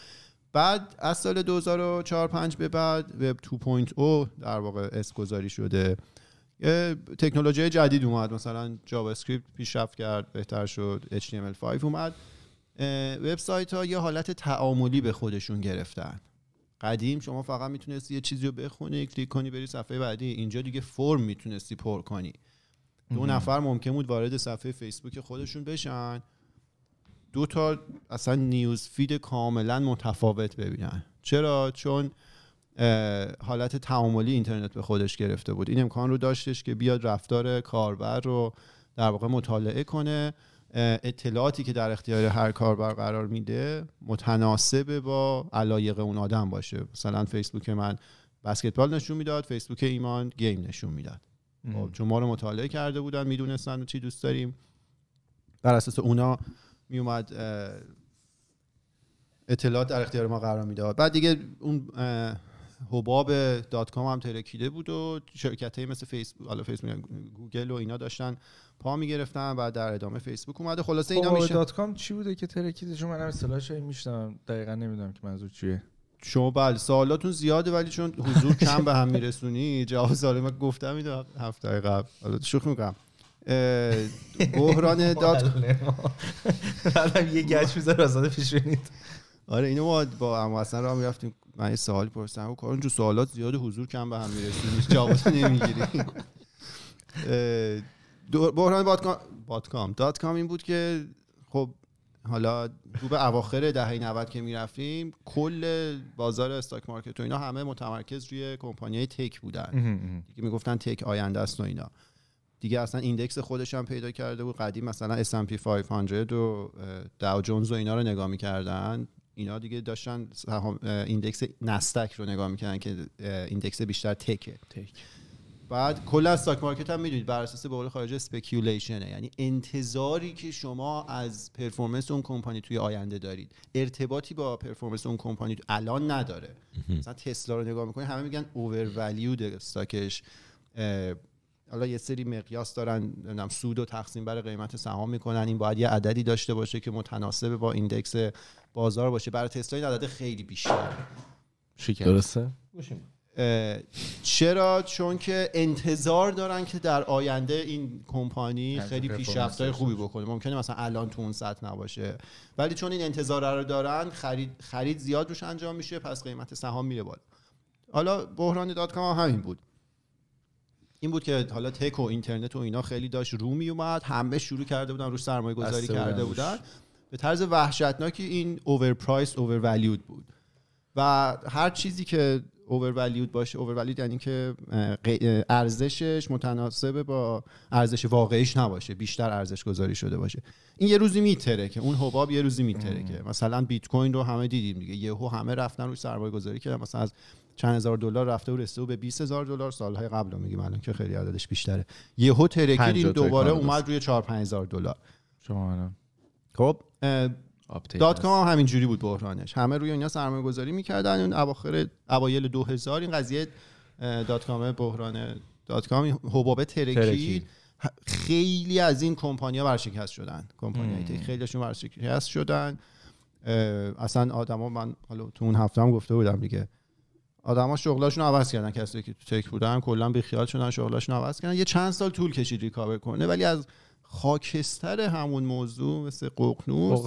بعد از سال 2004 5 به بعد وب 2.0 در واقع اسم گذاری شده. یه تکنولوژی جدید اومد. مثلا جاوا اسکریپت پیشرفت کرد بهتر شد. HTML5 اومد. وبسایت ها یه حالت تعاملی به خودشون گرفتن. قدیم شما فقط می‌تونستی یه چیزی رو بخونی کلیک کنی بری صفحه بعدی. اینجا دیگه فرم می‌تونستی پر کنی. دو نفر ممکن بود وارد صفحه فیسبوک خودشون بشن. دو تا اصلا news feed کاملا متفاوت ببینن. چرا؟ چون حالت تعاملی اینترنت به خودش گرفته بود. این امکان رو داشتش که بیاد رفتار کاربر رو در واقع مطالعه کنه. اطلاعاتی که در اختیار هر کاربر قرار میده متناسب با علایق اون آدم باشه. مثلا فیسبوک من بسکتبال نشون می‌داد فیسبوک ایمان گیم نشون می‌داد. خب چون ما رو مطالعه کرده بودن می‌دونستن چی دوست داریم. بر اساس اونا میومد اطلاعات در اختیار ما قرار می‌داد. بعد دیگه اون حباب dot com هم ترکیده بود و شرکت مثل فیسبوک حالا فیسبوک گوگل و اینا داشتن پا می‌گرفتن بعد در ادامه فیسبوک اومده. خلاصه اینا میشه دات کام چی بوده که ترکیده چون منم اصطلاحش میشنم دقیقا نمی‌دونم که منظور چیه. شما بله سوالاتون زیاده ولی چون حضور کم به هم میرسونی جواب سوال من گفتم اینو هفته قبل. حالا شوخی می‌کنم. بحران dot بعدم یه گچ می‌ذاره آزاد پیش آره اینو ما با اما حسن راه می‌رفتیم. من یه سوالی پرسیدم. و کارون جو سوالات زیاد حضور کم به هم میرسونی جواب نمی‌گیری. بحران dot com dot com dot com این بود که خب حالا تو به اواخر دهه 90 که می‌رفتیم کل بازار stock market و اینا همه متمرکز روی کمپانی tech بودن. دیگه می‌گفتن tech آینده است و اینا. دیگه اصلا index خودش هم پیدا کرده بود. قدیم مثلا S&P 500 و داو جونز و اینا رو نگاه می‌کردن. اینا دیگه داشتن index نستک رو نگاه می‌کردن که index بیشتر tech ه. tech. بعد کل از stock market هم می‌دونید بر اساس به قول خارج speculation ه یعنی انتظاری که شما از performance اون کمپانی توی آینده دارید. ارتباطی با performance اون کمپانی الان نداره. مثلا تسلا رو نگاه می‌کنید همه میگن over استاکش حالا یه سری مقیاس دارن نمی‌دونم سود و تقسیم بر قیمت سهام می‌کنن. این باید یه عددی داشته باشه که متناسب با ایندکس بازار باشه. برای تسلا این عدد خیلی بیشتر درسته؟ چرا؟ چون که انتظار دارن که در آینده این کمپانی خیلی پیشرفت‌های خوبی بکنه. ممکنه مثلا الان تو اون سطح نباشه. ولی چون این انتظار رو دارن خرید خرید زیاد روش انجام میشه پس قیمت سهام میره بالا. حالا بحران dot com همین بود. این بود که حالا tech و اینترنت و اینا خیلی داشت رو می اومد. همه شروع کرده بودن روش سرمایه گذاری کرده بودن. به طرز وحشتناکی این overpriced overvalued بود. و هر چیزی که overvalued باشه overvalued یعنی که ارزشش متناسب با ارزش واقعیش نباشه بیشتر ارزش گذاری شده باشه. این یه روزی می‌ترکه اون حباب یه روزی می‌ترکه. مثلا بیت کوین رو همه دیدیم دیگه. یهو همه رفتن روش سرمایه گذاری کردن. مثلا از چند هزار دلار رفته و رسیده به 20 هزار دلار. سالهای قبل رو میگیم الان که خیلی عددش بیشتره. یهو ترکید این دوباره اومد روی 4 5 هزار دلار. شما خب dot com هم همینجوری بود بحرانش. همه روی اینا سرمایه گذاری می‌کردن. اون اواخر اوایل 2000 این قضیه dot com بحران dot com حبابه ترکید. خیلی از این کمپانیا ورشکست شدن. کمپانی tech خیلیشون ورشکست شدن. اصلا آدما من حالا تو اون هفته هم گفته بودم دیگه. آدما شغلاشون عوض کردن. کسی که تو tech بودن کلا بی خیال شدن شغلاشون عوض کردن. یه چند سال طول کشید recover کنه ولی از خاکستر همون موضوع مثل ققنوس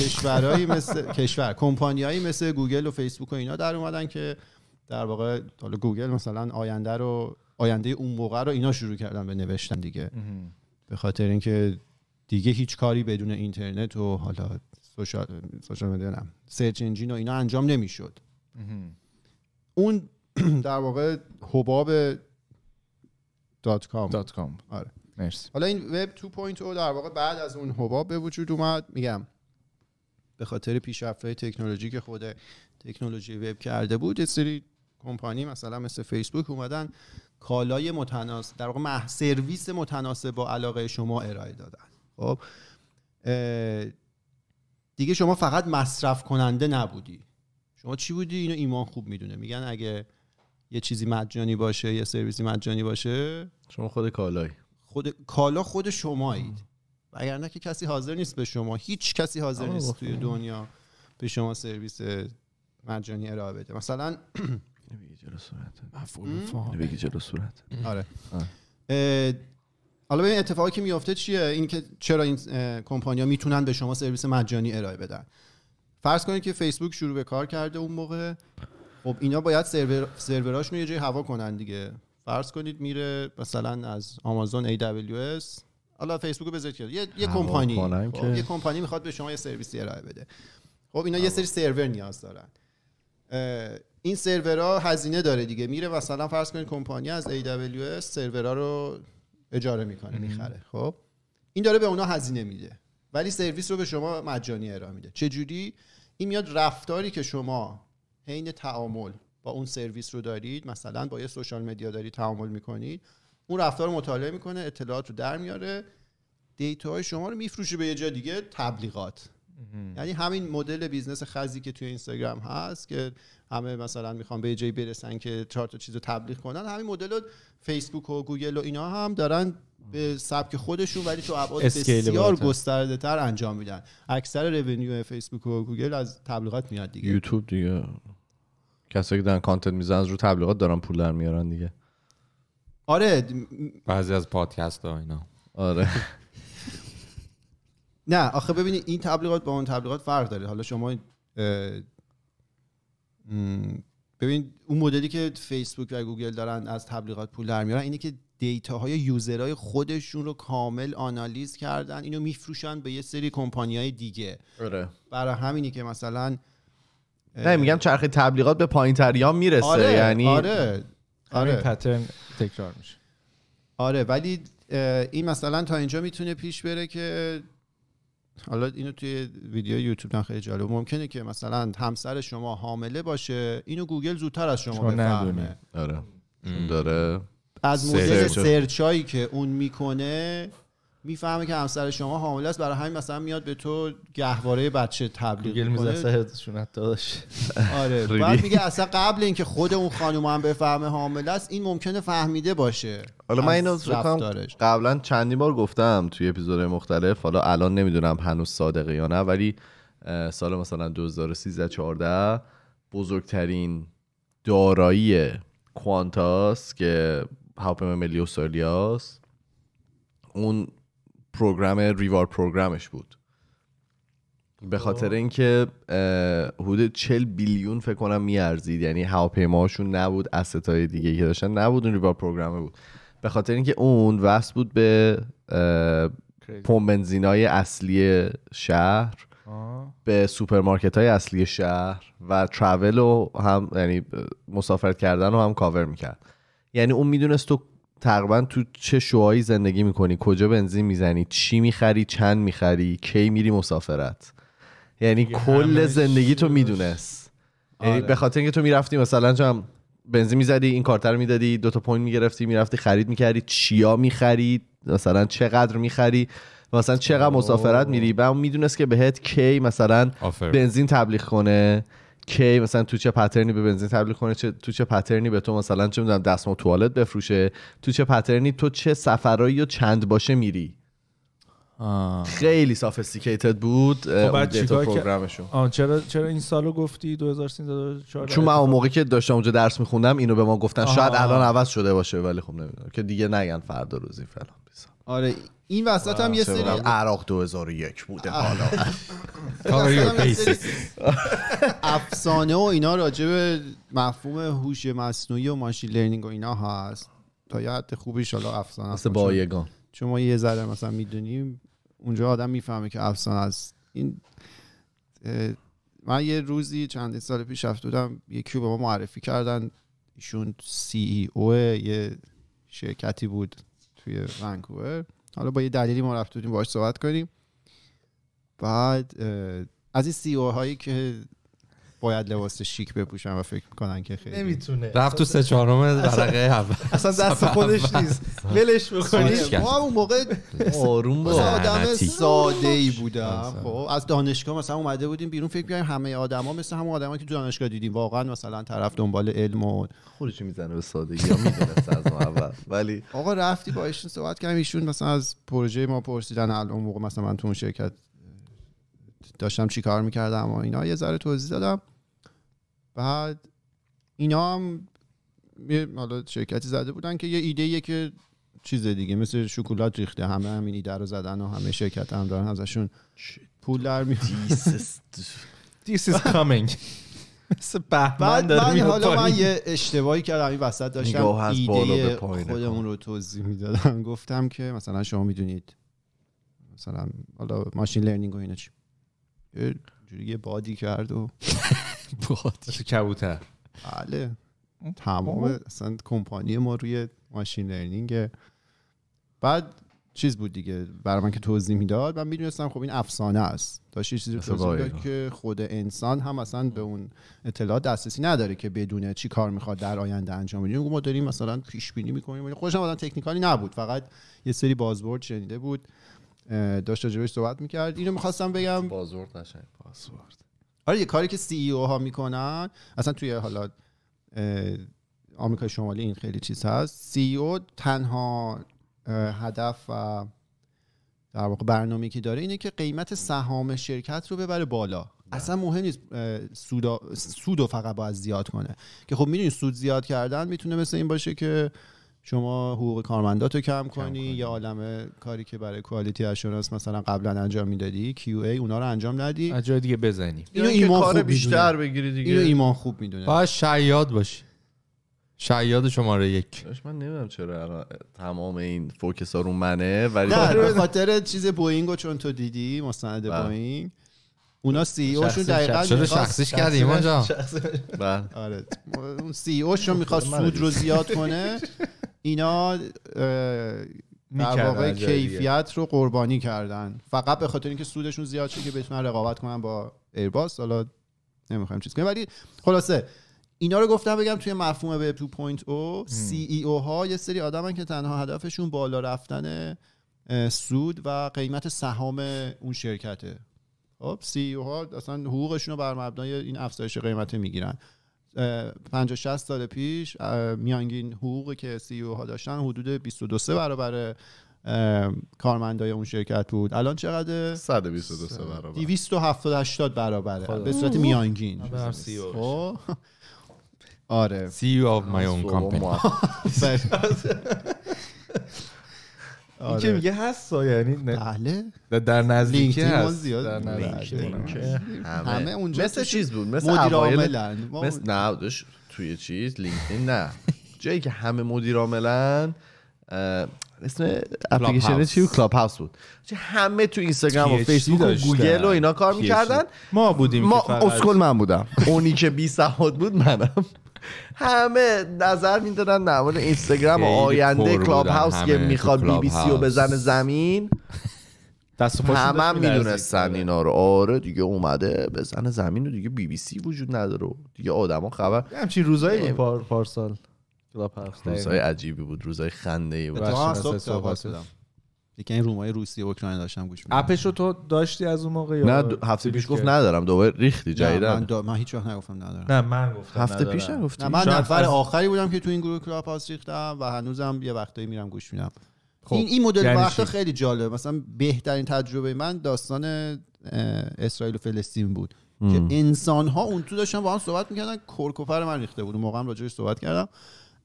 کشورهایی مثل کشور کمپانیایی مثل گوگل و فیسبوک و اینا در اومدن که در واقع حالا گوگل مثلا آینده رو آینده اون موقع رو اینا شروع کردن به نوشتن دیگه. به خاطر اینکه دیگه هیچ کاری بدون اینترنت و حالا social social media search engine و اینا انجام نمی‌شد. اون در واقع حباب dot com. dot com. آره. مرسی. حالا این وب 2.0 در واقع بعد از اون حباب به وجود اومد. میگم به خاطر پیشرفت‌های تکنولوژی که خود تکنولوژی وب کرده بود یه سری کمپانی مثلا مثل فیسبوک اومدن کالای متناسب در واقع مح... سرویس متناسب با علاقه شما ارائه دادن. خب دیگه شما فقط مصرف کننده نبودی. شما چی بودی؟ اینو ایمان خوب می‌دونه. میگن اگه یه چیزی مجانی باشه یه سرویسی مجانی باشه شما خود کالای. خود کالا خود شمایید. وگرنه که کسی حاضر نیست به شما. هیچ کسی حاضر نیست توی دنیا به شما سرویس مجانی ارائه بده. مثلا بگی جلو صورت. بگی جلو صورت. آره. حالا ببین اتفاقی که میفته چیه؟ این که چرا این کمپانیا می‌تونن به شما سرویس مجانی ارائه بدن. فرض کنید که فیسبوک شروع به کار کرده اون موقع. خب اینا باید سرور سروراشون یه جای هوا کنن دیگه. فرض کنید میره مثلا از آمازون AWS حالا فیسبوک رو بذارید یه یه کمپانی. خب، یه کمپانی می‌خواد به شما یه سرویسی ارائه بده. خب اینا یه سری سرور نیاز دارن. این سرورها هزینه داره دیگه. میره مثلا فرض کنید کمپانی از AWS سرورها رو اجاره می‌کنه می‌خره. خب؟ این داره به اونا هزینه میده. ولی سرویس رو به شما مجانی ارائه میده. چه جوری این میاد رفتاری که شما حین تعامل با اون سرویس رو دارید مثلا با یه سوشال مدیا دارید تعامل می‌کنید اون رفتار رو مطالعه می‌کنه اطلاعات رو در میاره دیتاهای شما رو میفروشه به یه جا دیگه تبلیغات. یعنی همین مدل business خزی که توی اینستاگرام هست که همه مثلا می‌خوان به یه جایی برسن که چهار تا چیز رو تبلیغ کنن همین مدل رو فیسبوک و گوگل و اینا هم دارن به سبک خودشون ولی تو ابعاد بسیار. گسترده تر انجام میدن. اکثر revenue فیسبوک و گوگل از تبلیغات میاد دیگه. یوتیوب دیگه. کسایی که دارن content می‌زنن از رو تبلیغات دارن پول در میارن دیگه. آره د- بعضی از پادکست ها اینا. آره. نه آخه ببینید این تبلیغات با اون تبلیغات فرق داره. حالا شما ببین اون مدلی که فیسبوک و گوگل دارن از تبلیغات پول در میارن اینه که دیتاهای user های خودشون رو کامل آنالیز کردن اینو میفروشن به یه سری کمپانی های دیگه. آره. برای همینی که مثلا نه میگم چرخه تبلیغات به پایین تریام می‌رسه آره یعنی آره آره. pattern تکرار میشه. آره ولی این مثلا تا اینجا می‌تونه پیش بره که حالا اینو توی ویدیو یوتیوب خیلی جالب. ممکنه که مثلا همسر شما حامله باشه اینو گوگل زودتر از شما شما. بفهمه. آره. داره از مدل search. search هایی که اون می‌کنه می‌فهمه که همسر شما حامله است برای همین مثلا میاد به تو گهواره بچه تبلیغ می‌کنه آره. بعد میگه اصلا قبل اینکه خود اون خانم هم بفهمه حامله است این ممکنه فهمیده باشه حالا من اینو. قبلا چندین بار گفتم توی اپیزود مختلف حالا الان نمی‌دونم هنوز صادقه یا نه ولی سال مثلا 2013 14 بزرگترین دارایی کوانتاس که هواپیمای ملی استرالیاست اون پروگرام ریوار پروگرامش بود. به خاطر اینکه اه، حدود 40 billion فکر کنم میارزید. یعنی هواپیماهاشون نبود asset های دیگه که داشتن نبود اون reward program ه بود. به خاطر اینکه اون وصل بود به پمپ بنزینای اصلی شهر به سوپرمارکت های اصلی شهر و travel رو هم یعنی مسافرت کردن رو هم کاور می‌کرد. یعنی اون می‌دونست تو تقریبا تو چه شهرهایی زندگی می‌کنی کجا بنزین می‌زنی چی می‌خری چند می‌خری کی میری مسافرت. یعنی کل زندگی تو می‌دونست. یعنی آره. به خاطر اینکه تو می‌رفتی مثلا چم بنزین می‌زدی این کارتر رو می‌دادی دو تا point می‌گرفتی می‌رفتی خرید می‌کردی چیا می‌خری مثلا چقدر می‌خری مثلا چقدر مسافرت میری. و اون می‌دونست که بهت کی مثلا بنزین تبلیغ کنه. کی مثلا تو چه pattern ی به بنزین تبلیغ کنه چه تو چه pattern ی به تو مثلا چه می‌دونم دستمال توالت بفروشه تو چه pattern ی تو چه سفرایی و چند باشه میری خیلی sophisticated بود بعد data؟ program شون آه چرا چرا این سالو گفتی 2013 2014 چون من اون موقع که داشتم اونجا درس میخوندم اینو به ما گفتن آها. شاید الان عوض شده باشه ولی خب نمی‌دونم که دیگه نگن فردا روزی فلان. آره این وسط هم یه سری عراق 2001 بوده حالا. افسانه و اینا راجع به مفهوم هوش مصنوعی و machine learning و اینا هست. تا یه حد خوبیش حالا افسانه است. مثل بایگان. چون ما یه ذره مثلا می‌دونیم اونجا آدم می‌فهمه که افسانه است این من یه روزی چند سال پیش رفته بودم یکی به ما معرفی کردن. ایشون سی ای او یه شرکتی بود. توی ونکوور. حالا با یه دلیلی ما رفته بودیم باهاش صحبت کنیم. بعد از این سی او هایی که باید لباس شیک بپوشن و فکر می‌کنن که خیلی. نمی‌تونه. رفت تو سه چهارم ورقه اول. اصلا دست خودش نیست. ولش بکنی ما اون موقع آروم مثلا با آدم. ساده ای بودم خب. از دانشگاه مثلا اومده بودیم بیرون فکر می‌کردیم همه آدما مثل همون آدمایی که تو دانشگاه دیدیم. واقعا مثلا طرف دنبال علم و خودشو می‌زنه به سادگی از اول. ولی آقا رفتی با ایشون صحبت کردیم. ایشون مثلا از پروژه ما پرسیدن. الان موقع مثلا من تو اون شرکت داشتم چی کار می‌کردم و اینا. یه ذره توضیح دادم. بعد اینا هم یه حالا شرکتی زده بودن که یه ایده ایه که چیز دیگه مثل شکلات ریخته همه همین ایده رو زدن و همه شرکت هم دارن ازشون پول در می This is coming. بعد من میاد حالا من. یه اشتباهی کردم این وسط داشتم ایده خودمون رو توضیح می‌دادم. گفتم که مثلا شما می‌دونید مثلا حالا ماشین لرنینگ و اینا چی؟ یه جوری یه بادی کرد و مثل کبوتر. بله. تمام اصلا کمپانی ما روی ماشین لرنینگ. بعد چیز بود دیگه برای من که توضیح می‌داد من می‌دونستم خب این افسانه است. داشت یه چیزی توضیح که خود انسان هم مثلا به اون اطلاعات دسترسی نداره که بدونه چی کار می‌خواد در آینده انجام بده. ما داریم مثلا پیش بینی می‌کنیم خودش هم آدم تکنیکالی نبود. فقط یه سری بازورد شنیده بود. داشت راجبش صحبت می‌کرد. اینو می‌خواستم بگم. بازورد قشنگ پاسورد آره یه کاری که سی ای او ها می‌کنن اصلا توی حالا آمریکای شمالی این خیلی چیز هست. سی ای او تنها اه، هدف و در واقع برنامه که داره اینه که قیمت سهام شرکت رو ببره بالا. اصلا مهم نیست سود رو فقط باید زیاد کنه. که خب می‌دونی سود زیاد کردن می‌تونه مثل این باشه که شما حقوق کارمندات رو کم کنی یا عالم کاری که برای quality assurance مثلا قبلا انجام می‌دادی QA اونا رو انجام ندی؟ از جای دیگه بزنی. اینو اینو ایمان کار خوب بیشتر. بگیری دیگه. اینو ایمان خوب می‌دونه. باید شیاد باشی. شیاد شماره یک. من نمی‌دونم چرا الان تمام این focus ها رو منه ولی نه به خاطر چیز بوینگ چون تو دیدی مستند بله. بوینگ. اونا سی اوشون شخصی- دقیقا چرا شخصیش کردی ایمان جان. بله. آره. اون سی اوشون می‌خواست من سود. رو زیاد کنه. اینا در واقع. کیفیت رو قربانی کردن. فقط به خاطر اینکه سودشون زیاد شه که بتونن رقابت کنن با ایرباس حالا نمی‌خوایم چیز کنیم. ولی خلاصه اینا رو گفتم بگم توی مفهوم وب 2.0 سی ای او ها یه سری آدمن که تنها هدفشون بالا رفتن سود و قیمت سهام اون شرکته. خب سی ای ها اصلا حقوقشون رو بر مبنای این افزایش قیمت می‌گیرن. 50 60 سال پیش میانگین حقوقی که سی او ها داشتن حدود 22 سه برابر کارمندای اون شرکت بود. الان چقدر 122 سه برابر. 270 80 برابره. خدا. به صورت میانگین. برم سی او. خب آره. CEO of my own company ما- این که آره. میگه هست یعنی نه- بله. در- نزدیکی هست. زیاد در. نزدیکی. همه. همه اونجا مثل چیز بود؟ مثل مدیر عاملن مثل نه داشت توی چیز لینکدین نه. جایی که همه مدیر عاملن اسم اپلیکیشن. چی بود؟ کلاب هاوس بود. چه همه تو اینستاگرام و فیسبوک و. گوگل و اینا کار. می‌کردن. ما بودیم ما اسکل من بودم. اونی که بی سواد بود منم. همه نظر می‌دادن در مورد اینستاگرام و آینده کلاب هاوس که می‌خواد بی بی سی رو. بزنه زمین دست همه هم. می‌دونستن اینا رو. آره دیگه اومده بزنه زمین و دیگه بی بی سی وجود نداره. و دیگه آدما خبر یه همچین روزایی بود پار پارسال. کلاب هاوس روزای عجیبی بود روزای خنده ای بود یکی این رومای روسیه و اوکراین داشتم گوش می‌دادم. app ش رو تو داشتی از اون موقع یا نه دو- هفته پیش گفت؟ ندارم دوباره ریختی نه، جدیدن. من, دا... من هیچ وقت نگفتم ندارم. نه من گفتم هفته. پیش نگفتی نه من نفر آخری بودم که تو این گروه کلاب هاوس ریختم و هنوزم یه وقتایی میرم گوش میدم. خب، این این مدل یعنی وقتا؟ خیلی جالب مثلا بهترین تجربه من داستان اسرائیل و فلسطین بود. که انسان ها اون تو داشتن با هم صحبت می‌کردن کرکوپر من ریخته بود. اون موقع هم راجعش صحبت کردم.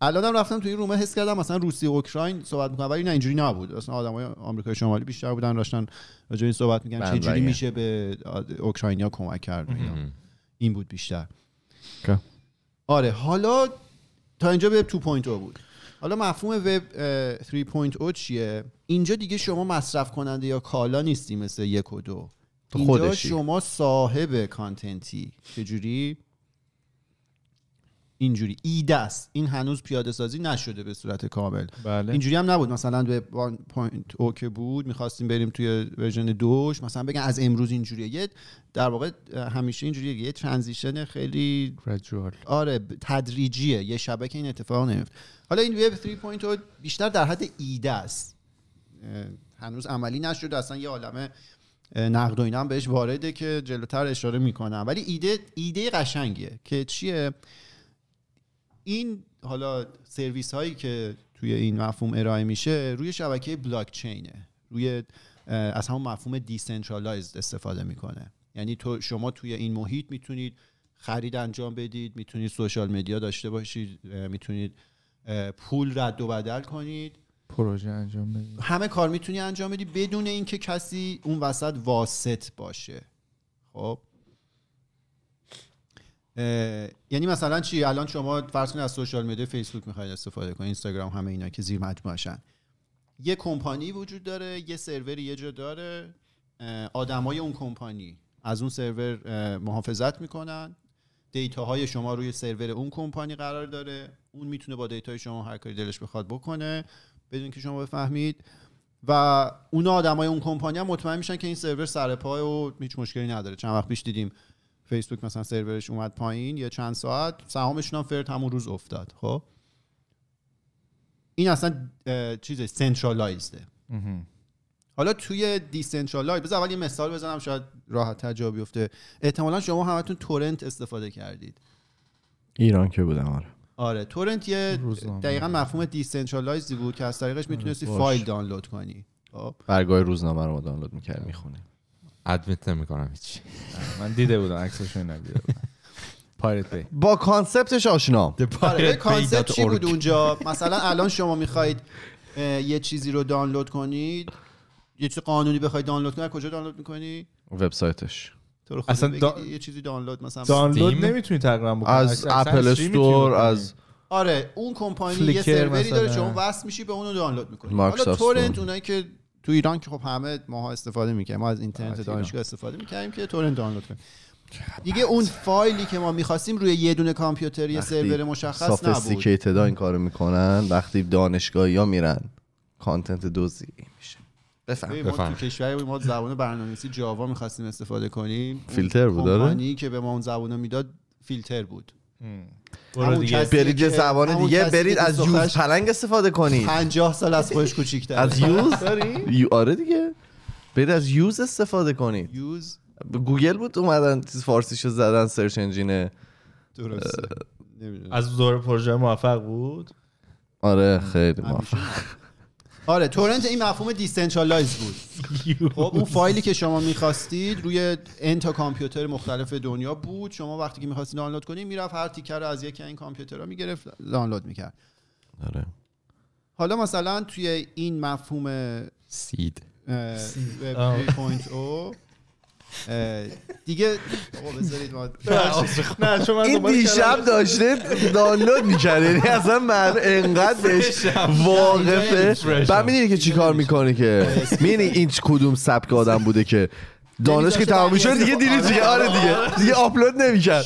الانم رفتم تو این رومه حس کردم مثلا روسیه و اوکراین صحبت می‌کنن ولی نه اینجوری نبود. اصلا آدمای آمریکای شمالی بیشتر بودن داشتن راجع به این صحبت می‌کنن چه جوری بندرگه. میشه به اوکراینیا کمک کرد. این بود بیشتر؟ آره حالا تا اینجا وب 2.0 بود. حالا مفهوم وب اه، 3.0 چیه؟ اینجا دیگه شما مصرف کننده یا کالا نیستی مثل یک و دو. اینجا. شما صاحب content ی. چجوری؟ اینجوری. ایده است. این هنوز پیاده سازی نشده به صورت کامل. بله. اینجوری هم نبود. مثلا به 1.0 که بود می‌خواستیم بریم توی version دوش مثلا بگن از امروز اینجوریه. یه در واقع همیشه اینجوریه. یه transition خیلی gradual آره تدریجیه. یه شبه که این اتفاق نمیفته حالا این وب 3.0 بیشتر در حد ایده است. هنوز عملی نشده. اصلا یه عالمه نقد و اینا هم بهش وارده که جلوتر اشاره می‌کنم. ولی ایده ایده قشنگیه که چیه؟ این حالا سرویس هایی که توی این مفهوم ارائه میشه روی شبکه بلاک چینه روی از همون مفهوم decentralized استفاده می‌کنه. یعنی تو شما توی این محیط می‌تونید خرید انجام بدید می‌تونید سوشال مدیا داشته باشید می‌تونید پول رد و بدل کنید. پروژه انجام بدید. همه کار می‌تونی انجام بدی بدون اینکه کسی اون وسط واسط باشه. خب؟ یعنی مثلا چی؟ الان شما فرض کنید از سوشال مدیا فیسبوک می‌خواید استفاده کنید اینستاگرام همه اینا که زیر مجموعشن یه کمپانی وجود داره یه سروری یه جا داره. آدمای اون کمپانی از اون سرور محافظت می‌کنن. دیتاهای شما روی سرور اون کمپانی قرار داره. اون می‌تونه با دیتای شما هر کاری دلش بخواد بکنه بدون که شما بفهمید. و اون آدمای اون کمپانی هم مطمئن میشن که این سرور سر پای و هیچ مشکلی نداره. چند وقت پیش دیدیم فیسبوک مثلا سرورش اومد پایین یه چند ساعت سهامشون هم فرد همون روز افتاد خب؟ این اصلا چیز centralized ه حالا توی decentralize بذار اول یه مثال بزنم شاید راحت تر جا بیفته. احتمالا شما همتون تورنت استفاده کردید. ایران که بودم آره. آره تورنت یه. دقیقا مفهوم decentralize ی بود که از طریقش می‌تونستی باش. فایل دانلود کنی خب؟ برگاه روزنامه رو دانلود می‌کرد می‌خونه admit نمی‌کنم هیچ من دیده بودم عکسشو ندیده بودم. Pirate Bay با concept ش آشنام آره concept چی بود اونجا؟ مثلا الان شما می‌خواید یه چیزی رو دانلود کنید. یه چیز قانونی بخواید دانلود کنید. کجا دانلود می‌کنی؟ وبسایتش. تو اصلا دا- یه چیزی دانلود مثلا. دانلود؟ نمی‌تونی تقریبا بکنی. از اپل استور. از آره اون کمپانی یه سروری داره. شما وصل میشی به اونو دانلود می‌کنی. حالا تورنت. اونایی که تو ایران که خب همه ماها استفاده می‌کنیم ما از اینترنت فقط دانشگاه استفاده می‌کنیم که تورنت دانلود کنیم. دیگه اون فایلی که ما می‌خواستیم روی یه دونه کامپیوتر یه سرور مشخص نبود. سافستیکیتد این کارو می‌کنن وقتی دانشگاهی ها میرن کانتنت دوزی میشه. بفهم. ما بفهم. تو کشور بود، ما زبان برنامه‌نویسی جاوا می‌خواستیم استفاده کنیم. فیلتر بود، آره؟ کمپانی که به ما اون زبانو می‌داد فیلتر بود. برید یه زبان دیگه برید از یوز پلنگ استفاده کنید. 50 سال از خودش کوچیک‌تره. از یوز؟ یو آره دیگه. برید از یوز استفاده کنید. یوز؟ گوگل بود اومدن چیز فارسیشو زدن search engine ه. درسته. نمی‌دونم. از دور پروژه موفق بود؟ آره خیلی موفق. آره تورنت این مفهوم decentralized بود. خب اون فایلی که شما می‌خواستید روی n تا کامپیوتر مختلف دنیا بود. شما وقتی که می‌خواستید دانلود کنید می‌رفت هر تیکه رو از یکی این کامپیوترها می‌گرفت دانلود می‌کرد. آره. حالا مثلا توی این مفهوم سید. اه، وب آه. 3.0 اه، دیگه آقا بذارید ما نه چون من این دیشب. داشته دانلود می‌کرد یعنی اصلا من انقدر بهش واقفه. بعد می‌دونی که چی کار می‌کنه که؟ می‌دونی این کدوم سبک آدم بوده که دانش که تمام می‌شد دیگه دیلیت دیگه آره دیگه. دیگه آپلود نمی‌کرد.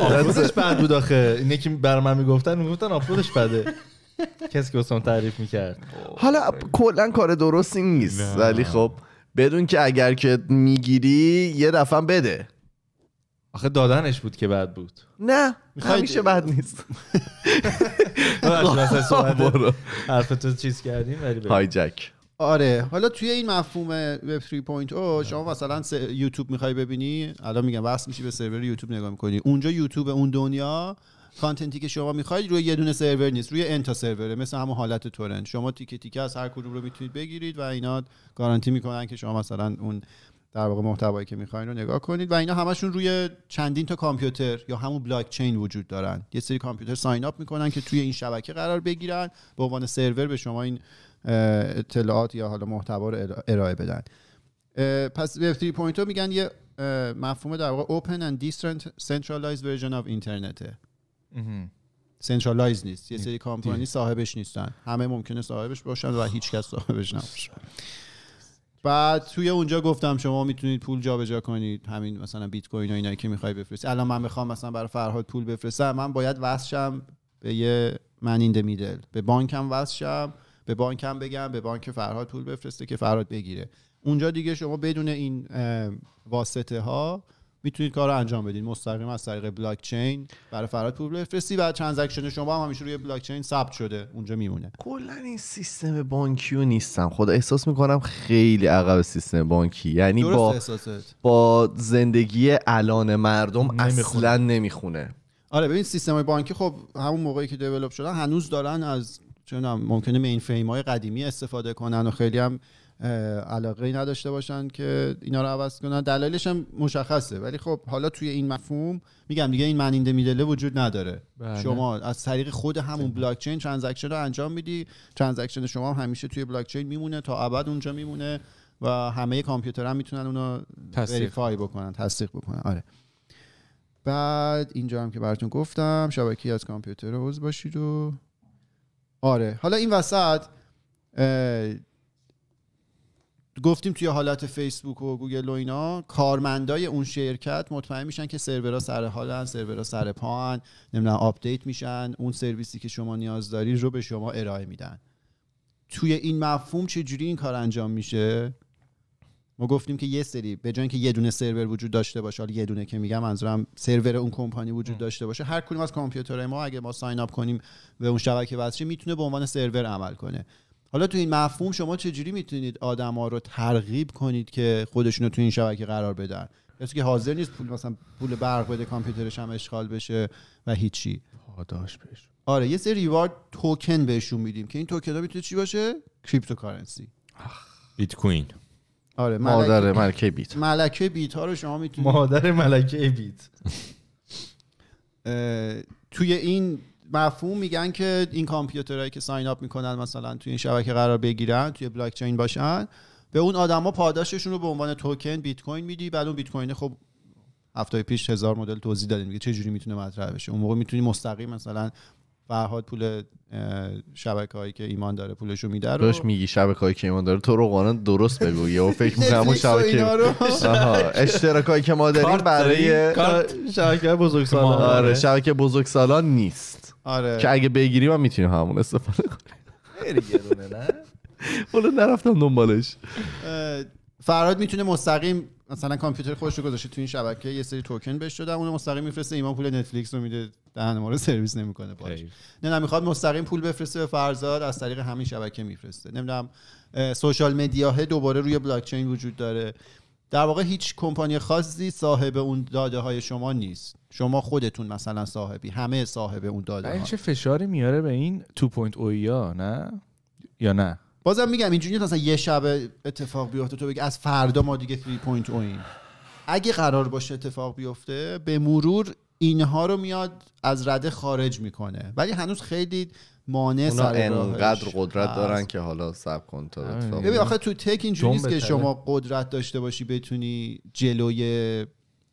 آپلودش بد بود آخه. اینه که بر من می‌گفتن می‌گفتن آپلودش بده کسی که واسم تعریف می‌کرد. حالا کلا کار درستی نیست ولی خب بدون که اگر که می‌گیری یه دفعه بده. آخه دادنش بود که بد بود. نه همیشه بد نیست. واسه حرفتو چیز کردیم ولی. هایجک آره حالا توی این مفهوم وب 3.0 شما مثلا س- یوتیوب می‌خوای ببینی؟ الان میگم وصل میشی به سرور یوتیوب نگاه می‌کنی. اونجا یوتیوب اون دنیا کانتنتی که شما می‌خواید روی یه دونه سرور نیست روی انتا سروره مثل همون حالت تورنت. شما تیکه تیکه از هر کدوم رو می‌تونید بگیرید و اینا گارانتی می‌کنن که شما مثلا اون در واقع محتوایی که می‌خواین رو نگاه کنید و اینا همشون روی چندین تا کامپیوتر یا همون بلاک چین وجود دارن. یه سری کامپیوتر ساین اپ می‌کنن که توی این شبکه قرار بگیرن به عنوان سرور به شما این اطلاعات یا حالا محتوا رو ارا- ارائه بدن. پس Web 3.0 میگن یه مفهوم در واقع open and decentralized version of اینترنته. centralized نیست. یه سری کامپانی صاحبش نیستن. همه ممکنه صاحبش باشن و هیچ کس صاحبش نباشه. بعد توی اونجا گفتم شما می‌تونید پول جابجا کنید. همین مثلا بیت کوین و اینایی که می‌خوای بفرستی. الان من می‌خوام مثلا برای فرهاد پول بفرستم. من باید وصل شم به یه man in middle. به بانکم وصل شم به بانکم بگم. به بانک فرهاد پول بفرسته که فرهاد بگیره. اونجا دیگه شما بدون این واسطه ها می‌تونید کار رو انجام بدید مستقیم از طریق بلاک چین برای فرهاد پول بفرستی و transaction شما هم همیشه روی بلاک چین ثبت شده. اونجا میمونه. کلا این سیستم بانکیو نیستم. خدا احساس می‌کنم خیلی عقب سیستم بانکی. یعنی با احساست. با زندگی الان مردم نمی‌خونه. اصلا نمی‌خونه. آره ببین سیستم های بانکی خب همون موقعی که develop شدن هنوز دارن از چون ممکنه mainframe های قدیمی استفاده کنن و خیلی هم علاقه ای نداشته باشن که اینا رو عوض کنن. دلایلش هم مشخصه. ولی خب حالا توی این مفهوم میگم دیگه این man in the middle ه وجود نداره. بله. شما از طریق خود همون بلاک چین transaction رو انجام میدی. transaction شما هم همیشه توی بلاک چین میمونه تا ابد اونجا میمونه و همه کامپیوترها هم می‌تونن اونو. verify بکنن تصدیق بکنن. آره. بعد اینجا هم که براتون گفتم شبکه از کامپیوتر عضو باشید و آره. حالا این وسط گفتیم توی حالت فیسبوک و گوگل و اینا کارمندای اون شرکت مطمئن میشن که سرورها سر حالن سرورها سر پاهن نمی‌دونم آپدیت میشن اون سرویسی که شما نیاز داری رو به شما ارائه میدن. توی این مفهوم چجوری این کار انجام میشه؟ ما گفتیم که یه سری به جای اینکه یه دونه سرور وجود داشته باشه حالا یه دونه که میگم منظورم سرور اون کمپانی وجود داشته باشه. هر کدوم از کامپیوترهای ما اگه ما sign up کنیم به اون شبکه وصل می‌تونه به عنوان سرور عمل کنه. حالا تو این مفهوم شما چجوری می‌تونید آدما رو ترغیب کنید که خودشون رو تو این شبکه قرار بدن؟ کسی که حاضر نیست پول مثلا پول برق بده کامپیوترش هم اشغال بشه و هیچی. پاداش بهش. آره یه سری reward token بهشون میدیم که این توکن ها می‌تونه چی باشه؟ cryptocurrency. بیت کوین آره مادر ملکه, بیت. ملکه بیت ها رو شما می‌تونید مادر ملکه بیت. توی این مفهوم میگن که این کامپیوترهایی که ساین اپ می‌کنن مثلا توی این شبکه قرار بگیرن توی بلاک چین باشن به اون آدما پاداششون رو به عنوان توکن بیت کوین میدی. بعد اون بیت کوین خب هفته پیش هزار مدل توضیح دادیم میگه چه جوری می‌تونه مطرح بشه. اون موقع می‌تونی مستقیم مثلا فرهاد پول شبکه هایی که ایمان داره پولشو میده رو داشت میگی شبکه های که ایمان داره. تو رو قانون درست بگو. یهو فکر می‌کنم اون شبکه آها اشتراکایی که ما داریم برای شبکه بزرگ سالان آره شبکه بزرگ سالان نیست. آره. که اگه بگیریم هم می‌تونیم همون استفاده کنیم. خیلی گرونه نه؟ حالا نرفتم دنبالش. اه، فرهاد می‌تونه مستقیم مثلا کامپیوتر خودش رو گذاشته تو این شبکه یه سری توکن بهش دادن اونو مستقیم میفرسته ایمان پول نتفلیکس رو میده دهن ما رو سرویس نمی‌کنه باش نه نه می‌خواد مستقیم پول بفرسته به فرزاد از طریق همین شبکه میفرسته. نمی‌دونم سوشال مدیاها دوباره روی بلاک چین وجود داره. در واقع هیچ کمپانی خاصی صاحب اون داده های شما نیست. شما خودتون مثلا صاحبی همه صاحب اون داده این چه فشاری میاره به این 2.0 یا نه یا نه بازم میگم اینجوری مثلا یه شب اتفاق بیفته تو بگی از فردا ما دیگه 3.0 این اگه قرار باشه اتفاق بیفته به مرور اینها رو میاد از رده خارج می‌کنه ولی هنوز خیلی مانع سر انقدر قدرت هست. دارن که حالا سب کن تا. اتفاق ببین آخه تو تک اینجوری نیست که. شما قدرت داشته باشی بتونی جلوی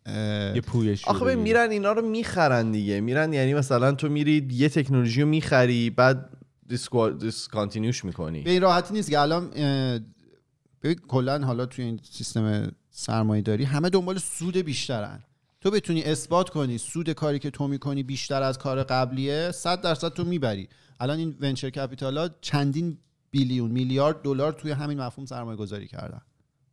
یه پویش آخه ببین میرن اینا رو می‌خرن دیگه. میرن یعنی مثلا تو میری یه تکنولوژی رو می‌خری بعد دیسکانتینیوش می‌کنی. به این راحتی نیست که الان ببین کلا حالا توی این سیستم سرمایه داری همه دنبال سود بیشترن. تو بتونی اثبات کنی سود کاری که تو می‌کنی بیشتر از کار قبلیه 100 درصد تو می‌بری. الان این venture capital ها چندین billion میلیارد دلار توی همین مفهوم سرمایه گذاری کردن.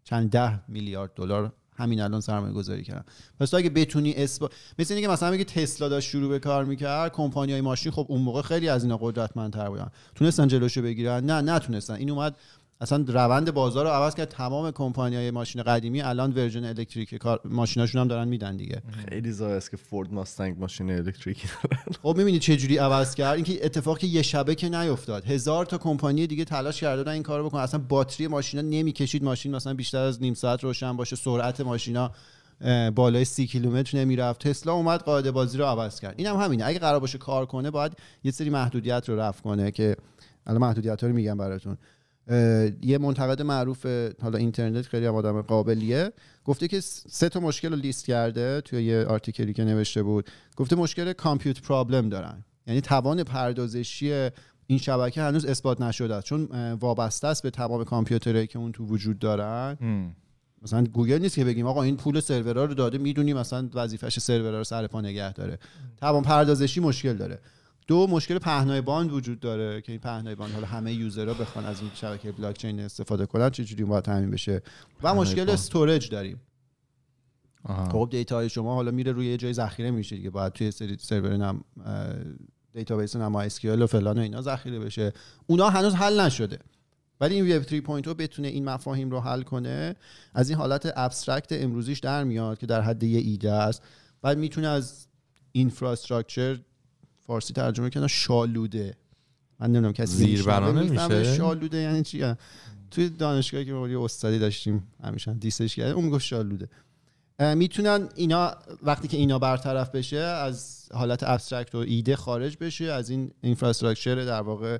چند ده میلیارد دلار همین الان سرمایه گذاری کردن پس اگه بتونی اثبات مثل اینکه مثلا میگه تسلا داشت شروع به کار می‌کرد کمپانی های ماشین خب اون موقع خیلی از اینا قدرتمندتر بودن. تونستن جلوشو بگیرن؟ نه نتونستن. این اومد اصلا روند بازار رو عوض کرد. تمام کمپانی های ماشین قدیمی الان version electric car ماشیناشون هم دارن میدن دیگه. خیلی ضایع است که فورد ماستنگ ماشین الکتریکی داره خب می‌بینی چه جوری عوض کرد؟ اینکه اتفاقی یه شبه که نیفتاد. هزار تا کمپانی دیگه تلاش کرده بودن این کارو بکنن. اصلا باتری ماشینا نمی‌کشید. ماشین مثلا بیشتر از نیم ساعت روشن باشه. سرعت ماشینا بالای سی کیلومتر نمی‌رفت. تسلا اومد قاعده بازی رو عوض کرد. اینم هم همینه. اگه قرار باشه کار کنه باید یه سری محدودیت رو رفع کنه که الان محدودیت ها رو میگم براتون. یه منتقد معروف حالا اینترنت خیلی هم آدم قابلیه. گفته که سه تا مشکل رو لیست کرده توی یه آرتیکلی که نوشته بود. گفته مشکل کامپیوت پرابلم دارن. یعنی توان پردازشی این شبکه هنوز اثبات نشده است. چون وابسته است به تمام کامپیوترهایی که اون تو وجود دارن. مثلا گوگل نیست که بگیم آقا این پول سرورها رو داده می‌دونی مثلا وظیفش سرورها رو سر پا نگه داره. توان پردازشی مشکل داره. دو مشکل پهنای باند وجود داره که این پهنای باند حالا همه user ها بخوان از این شبکه بلاک چین استفاده کنن چه جوری باید تامین بشه؟ و مشکل باند. storage داریم. خب data های شما حالا میره روی یه جای ذخیره میشه دیگه باید توی سری سرور نم database MySQL و فلان و اینا ذخیره بشه. اونا هنوز حل نشده. ولی این وب 3.0 بتونه این مفاهیم رو حل کنه. از این حالت abstract امروزیش در میاد که در حد یه ایده است. بعد می‌تونه از infrastructure فارسی ترجمه کنه شالوده. من نمی‌دونم کسی می‌فهمه میشه؟ شالوده. یعنی چی؟ توی دانشگاهی که یه استادی داشتیم همیشه diss ش کرده اون می‌گفت شالوده. می‌تونن اینا وقتی که اینا برطرف بشه از حالت abstract و ایده خارج بشه از این infrastructure در واقع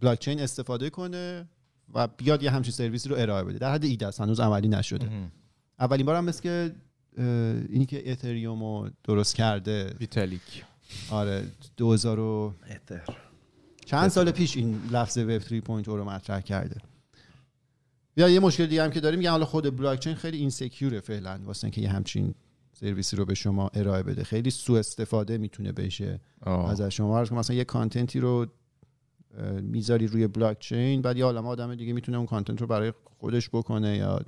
بلاک چین استفاده کنه و بیاد یه همچین سرویسی رو ارائه بده. در حد ایده است هنوز عملی نشده. اولین بار هم مثل که اینی که اتریوم رو درست کرده. ویتالیک آره 2000 و چند سال پیش این لفظ وب 3.0 رو مطرح کرده. یا یه مشکل دیگه هم که داریم میگن حالا خود بلاک چین خیلی insecure ه فعلا واسه اینکه یه همچین سرویسی رو به شما ارائه بده. خیلی سوء استفاده می‌تونه بشه آه. از شما. کن مثلا یه content ی رو می‌ذاری روی بلاک چین بعد یه عالمه آدم دیگه می‌تونه اون کانتنت رو برای خودش بکنه یا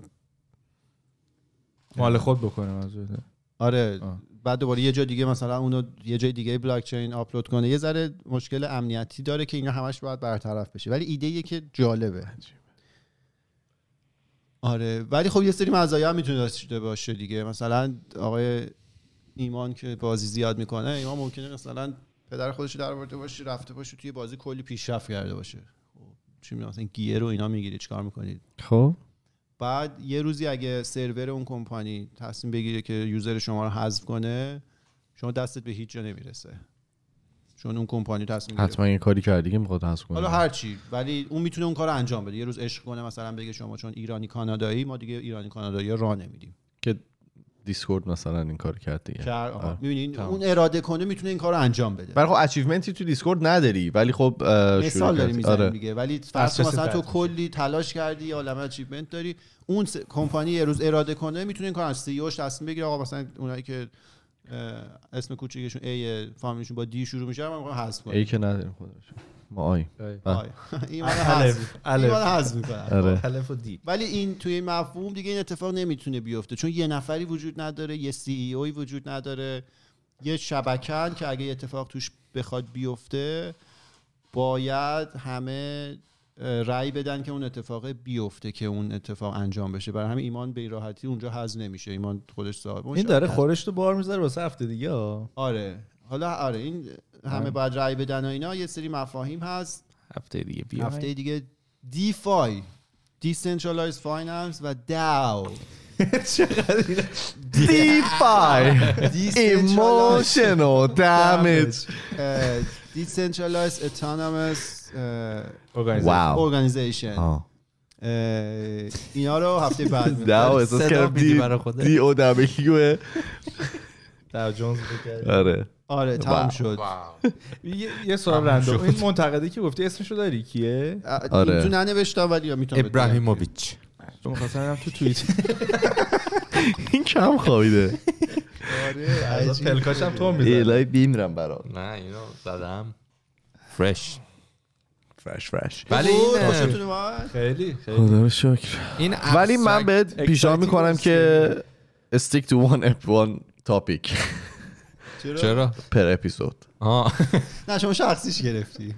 مال خود بکنه منظورته آره آه. بعد دوباره یه جا دیگه مثلا اونو یه جای دیگه بلاک چین آپلود کنه یه ذره مشکل امنیتی داره که اینا همش باید برطرف بشه. ولی ایده یه که جالبه. آره ولی خب یه سری مزایا هم می‌تونه داشته باشه دیگه. مثلا آقای ایمان که بازی زیاد می‌کنه ایمان ممکنه مثلا پدر خودش در آورده باشه رفته باشه توی بازی کلی پیشرفت کرده باشه. خب چی مثلا گیر رو اینا می‌گیری چیکار می‌کنید خب. بعد یه روزی اگه سرور اون کمپانی تصمیم بگیره که یوزر شما رو حذف کنه شما دستت به هیچ جا نمی‌رسه. چون اون کمپانی تصمیم. حتما یه کاری کردی که می‌خواد حذف کنه. حالا هر چی ولی اون می‌تونه اون کار رو انجام بده. یه روز عشق کنه مثلا بگه شما چون ایرانی کانادایی ما دیگه ایرانی کانادایی راه نمیدیم. که دیسکورد مثلا این کار کرد دیگه آره. می‌بینین تمام. اون اراده کنه می‌تونه این کار رو انجام بده برای خب achievement ی تو Discord نداری ولی خب مثال داری. می‌زنیم آره. دیگه ولی فرض مثلا تو. کلی تلاش کردی یا عالمه achievement داری اون س- کمپانی یه روز اراده کنه می‌تونه این کار از CEO ش تصمیم بگیره آقا مثلا اونایی که اسم کوچیکشون ای فامیلیشون با D شروع میشه رو ما حذف کنیم A که نداریم خودش ما I. بله. این. حذف. می‌کنن. آره. الف و دی ولی این توی این مفهوم دیگه این اتفاق نمی‌تونه بیفته. چون یه نفری وجود نداره یه سی ای اوی وجود نداره یه شبکن که اگه یه اتفاق توش بخواد بیفته باید همه رأی بدن که اون اتفاق بیفته که اون اتفاق انجام بشه. برای همین ایمان به این راحتی اونجا حذف نمیشه. ایمان خودش صاحب این داره خورش تو بار می‌ذاره واسه هفته دیگه. آره. حالا آره این همه باید رأی بدن و اینا یه سری مفاهیم هست. هفته دیگه بیا هفته دیگه DeFi Decentralized Finance و DAO DeFi emotional damage Decentralized Autonomous واو Organization. آه. uh, اینا رو هفته بعد می‌ذاریم. احساس کردم دی او دبلیو. در جونز. آره. آره تمام. شد. یه یه سوال رندوم. این منتقدی که گفتی اسمشو داری؟ کیه؟ آره. آره. تو ننوشتم ولی می‌تونم ابراهیموویچ. تو می‌خواستم تو توییت. این کم خوابیده. از پلکاش هم تو می‌زنی ایلای بیمیرم برات. نه اینو زدم. فرش فرش فرش ولی این اومد؟ خیلی خیلی. خدا شکر. این ولی من بهت پیشنهاد می‌کنم که stick to one one topic. چرا؟ پر اپیزود. آه. نه شما شخصیش گرفتی.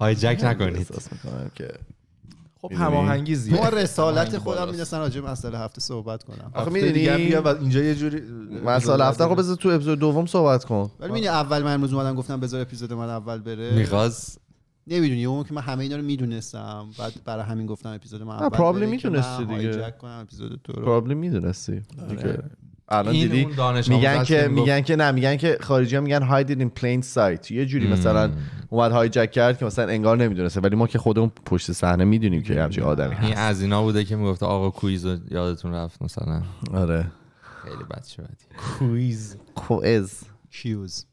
هایجک نکنید. احساس می‌کنم که خب؟ هماهنگی ما زیاد رسالت هماهنگی خودم. می‌دونستم راجع به مسئله هفته صحبت کنم. آخه می‌دونی؟ اینجا یه جوری مسئله هفته خب بذار تو اپیزود دوم صحبت کن. ولی می‌دونی اول من امروز اومدم گفتم بذار اپیزود من اول بره؟ می‌خواست نمی‌دونی اون که من همه اینا رو می‌دونستم. بعد برای همین گفتم اپیزود من اول پرابلی بره که می‌تونستی من دیگه. هایجک کنم اپیزود تو رو. probably می‌دونستی. دیگه. الان این دیدی؟ میگن که میگن که نه میگن که خارجی ها میگن it in plain sight. یه جوری مثلا اومد hijack کرد که مثلا انگار نمی‌دونسته. ولی ما که خودمون پشت صحنه می‌دونیم که همچین آدمی این هست. از اینا بوده که می‌گفته آقا quiz رو یادتون رفت مثلا. آره. خیلی بد شدی کویز. quiz quiz.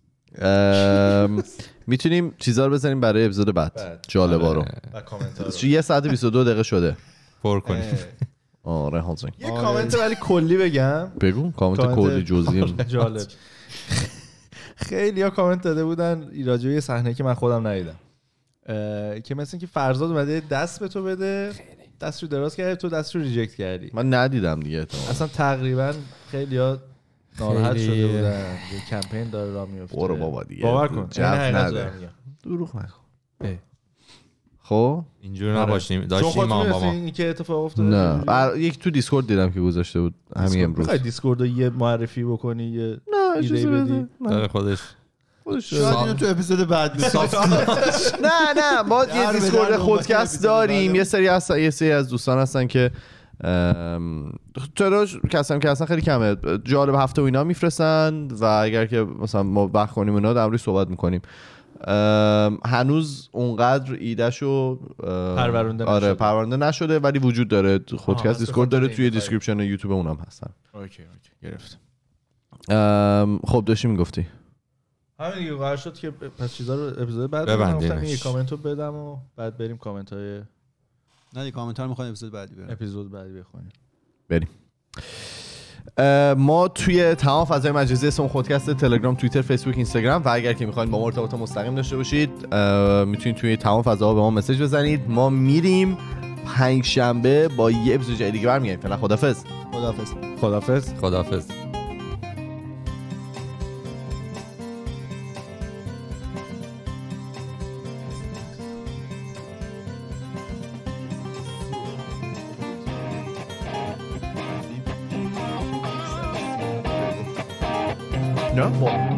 ام، می‌تونیم چیزا رو بزنیم برای اپیزود بعد. جالبا رو. و کامنت یه ساعت 22 دقیقه شده. پر کنید آره حاضر. یه کامنت ولی کلی بگم. بگو کامنت کلی جزئی. جالب. خیلی ها کامنت داده بودن راجع یه صحنه که من خودم ندیدم. که مثل اینکه فرزاد اومده دست به تو بده دست رو دراز کردی تو دست رو reject کردی. من ندیدم دیگه احتمالاً. اصلا تقریبا خیلی ها ناراحت شده بودن. یه کمپین داره راه میفته. برو بابا دیگه. باور کن. دروغ نکن. خب؟ اینجور آره. نباشیم. داشتیم ما بابا این که اتفاق افتاده؟ نه. ار- یک تو Discord دیدم که گذاشته بود همین امروز. می‌خوای Discord رو یه معرفی بکنی یه نه ایده بدی؟ داره خودش. خودش شاید. اینو تو اپیزود بعد. نه نه. ما یه Discord خودکست داریم. یه سری هستن یه سری از دوستان هستن که چرا کسیم که هستن خیلی کمه. جالب هفته و اینا میفرستن و اگر که مثلا ما وقت کنیم اونا در صحبت می‌کنیم. هنوز اونقدر ایدهشو ام، پرورونده آره نشده. پرورونده نشده ولی وجود داره. خودکست Discord داره توی. description یوتیوب اونم هستن. okay okay گرفت. ام، خب داشتی می‌گفتی. همین دیگه قرار شد که پس چیزا رو اپیزود بعد ببندیمش. گفتم یه کامنت رو بدم و بعد بریم کامنت های نه دیگه کامنت ها می‌خوام اپیزود بعدی برم اپیزود بعدی بخونیم. بریم. ما توی تمام فضای مجازی اسم خودکست تلگرام توییتر فیسبوک اینستاگرام و اگر که می‌خواین با ما ارتباط مستقیم داشته باشید می‌تونید توی تمام فضاها به ما مسیج بزنید. ما میریم پنج شنبه با یه اپیزود جدید دیگه برمیگردیم. فعلا خدافظ خداحافظ. خدافظ خداحافظ نه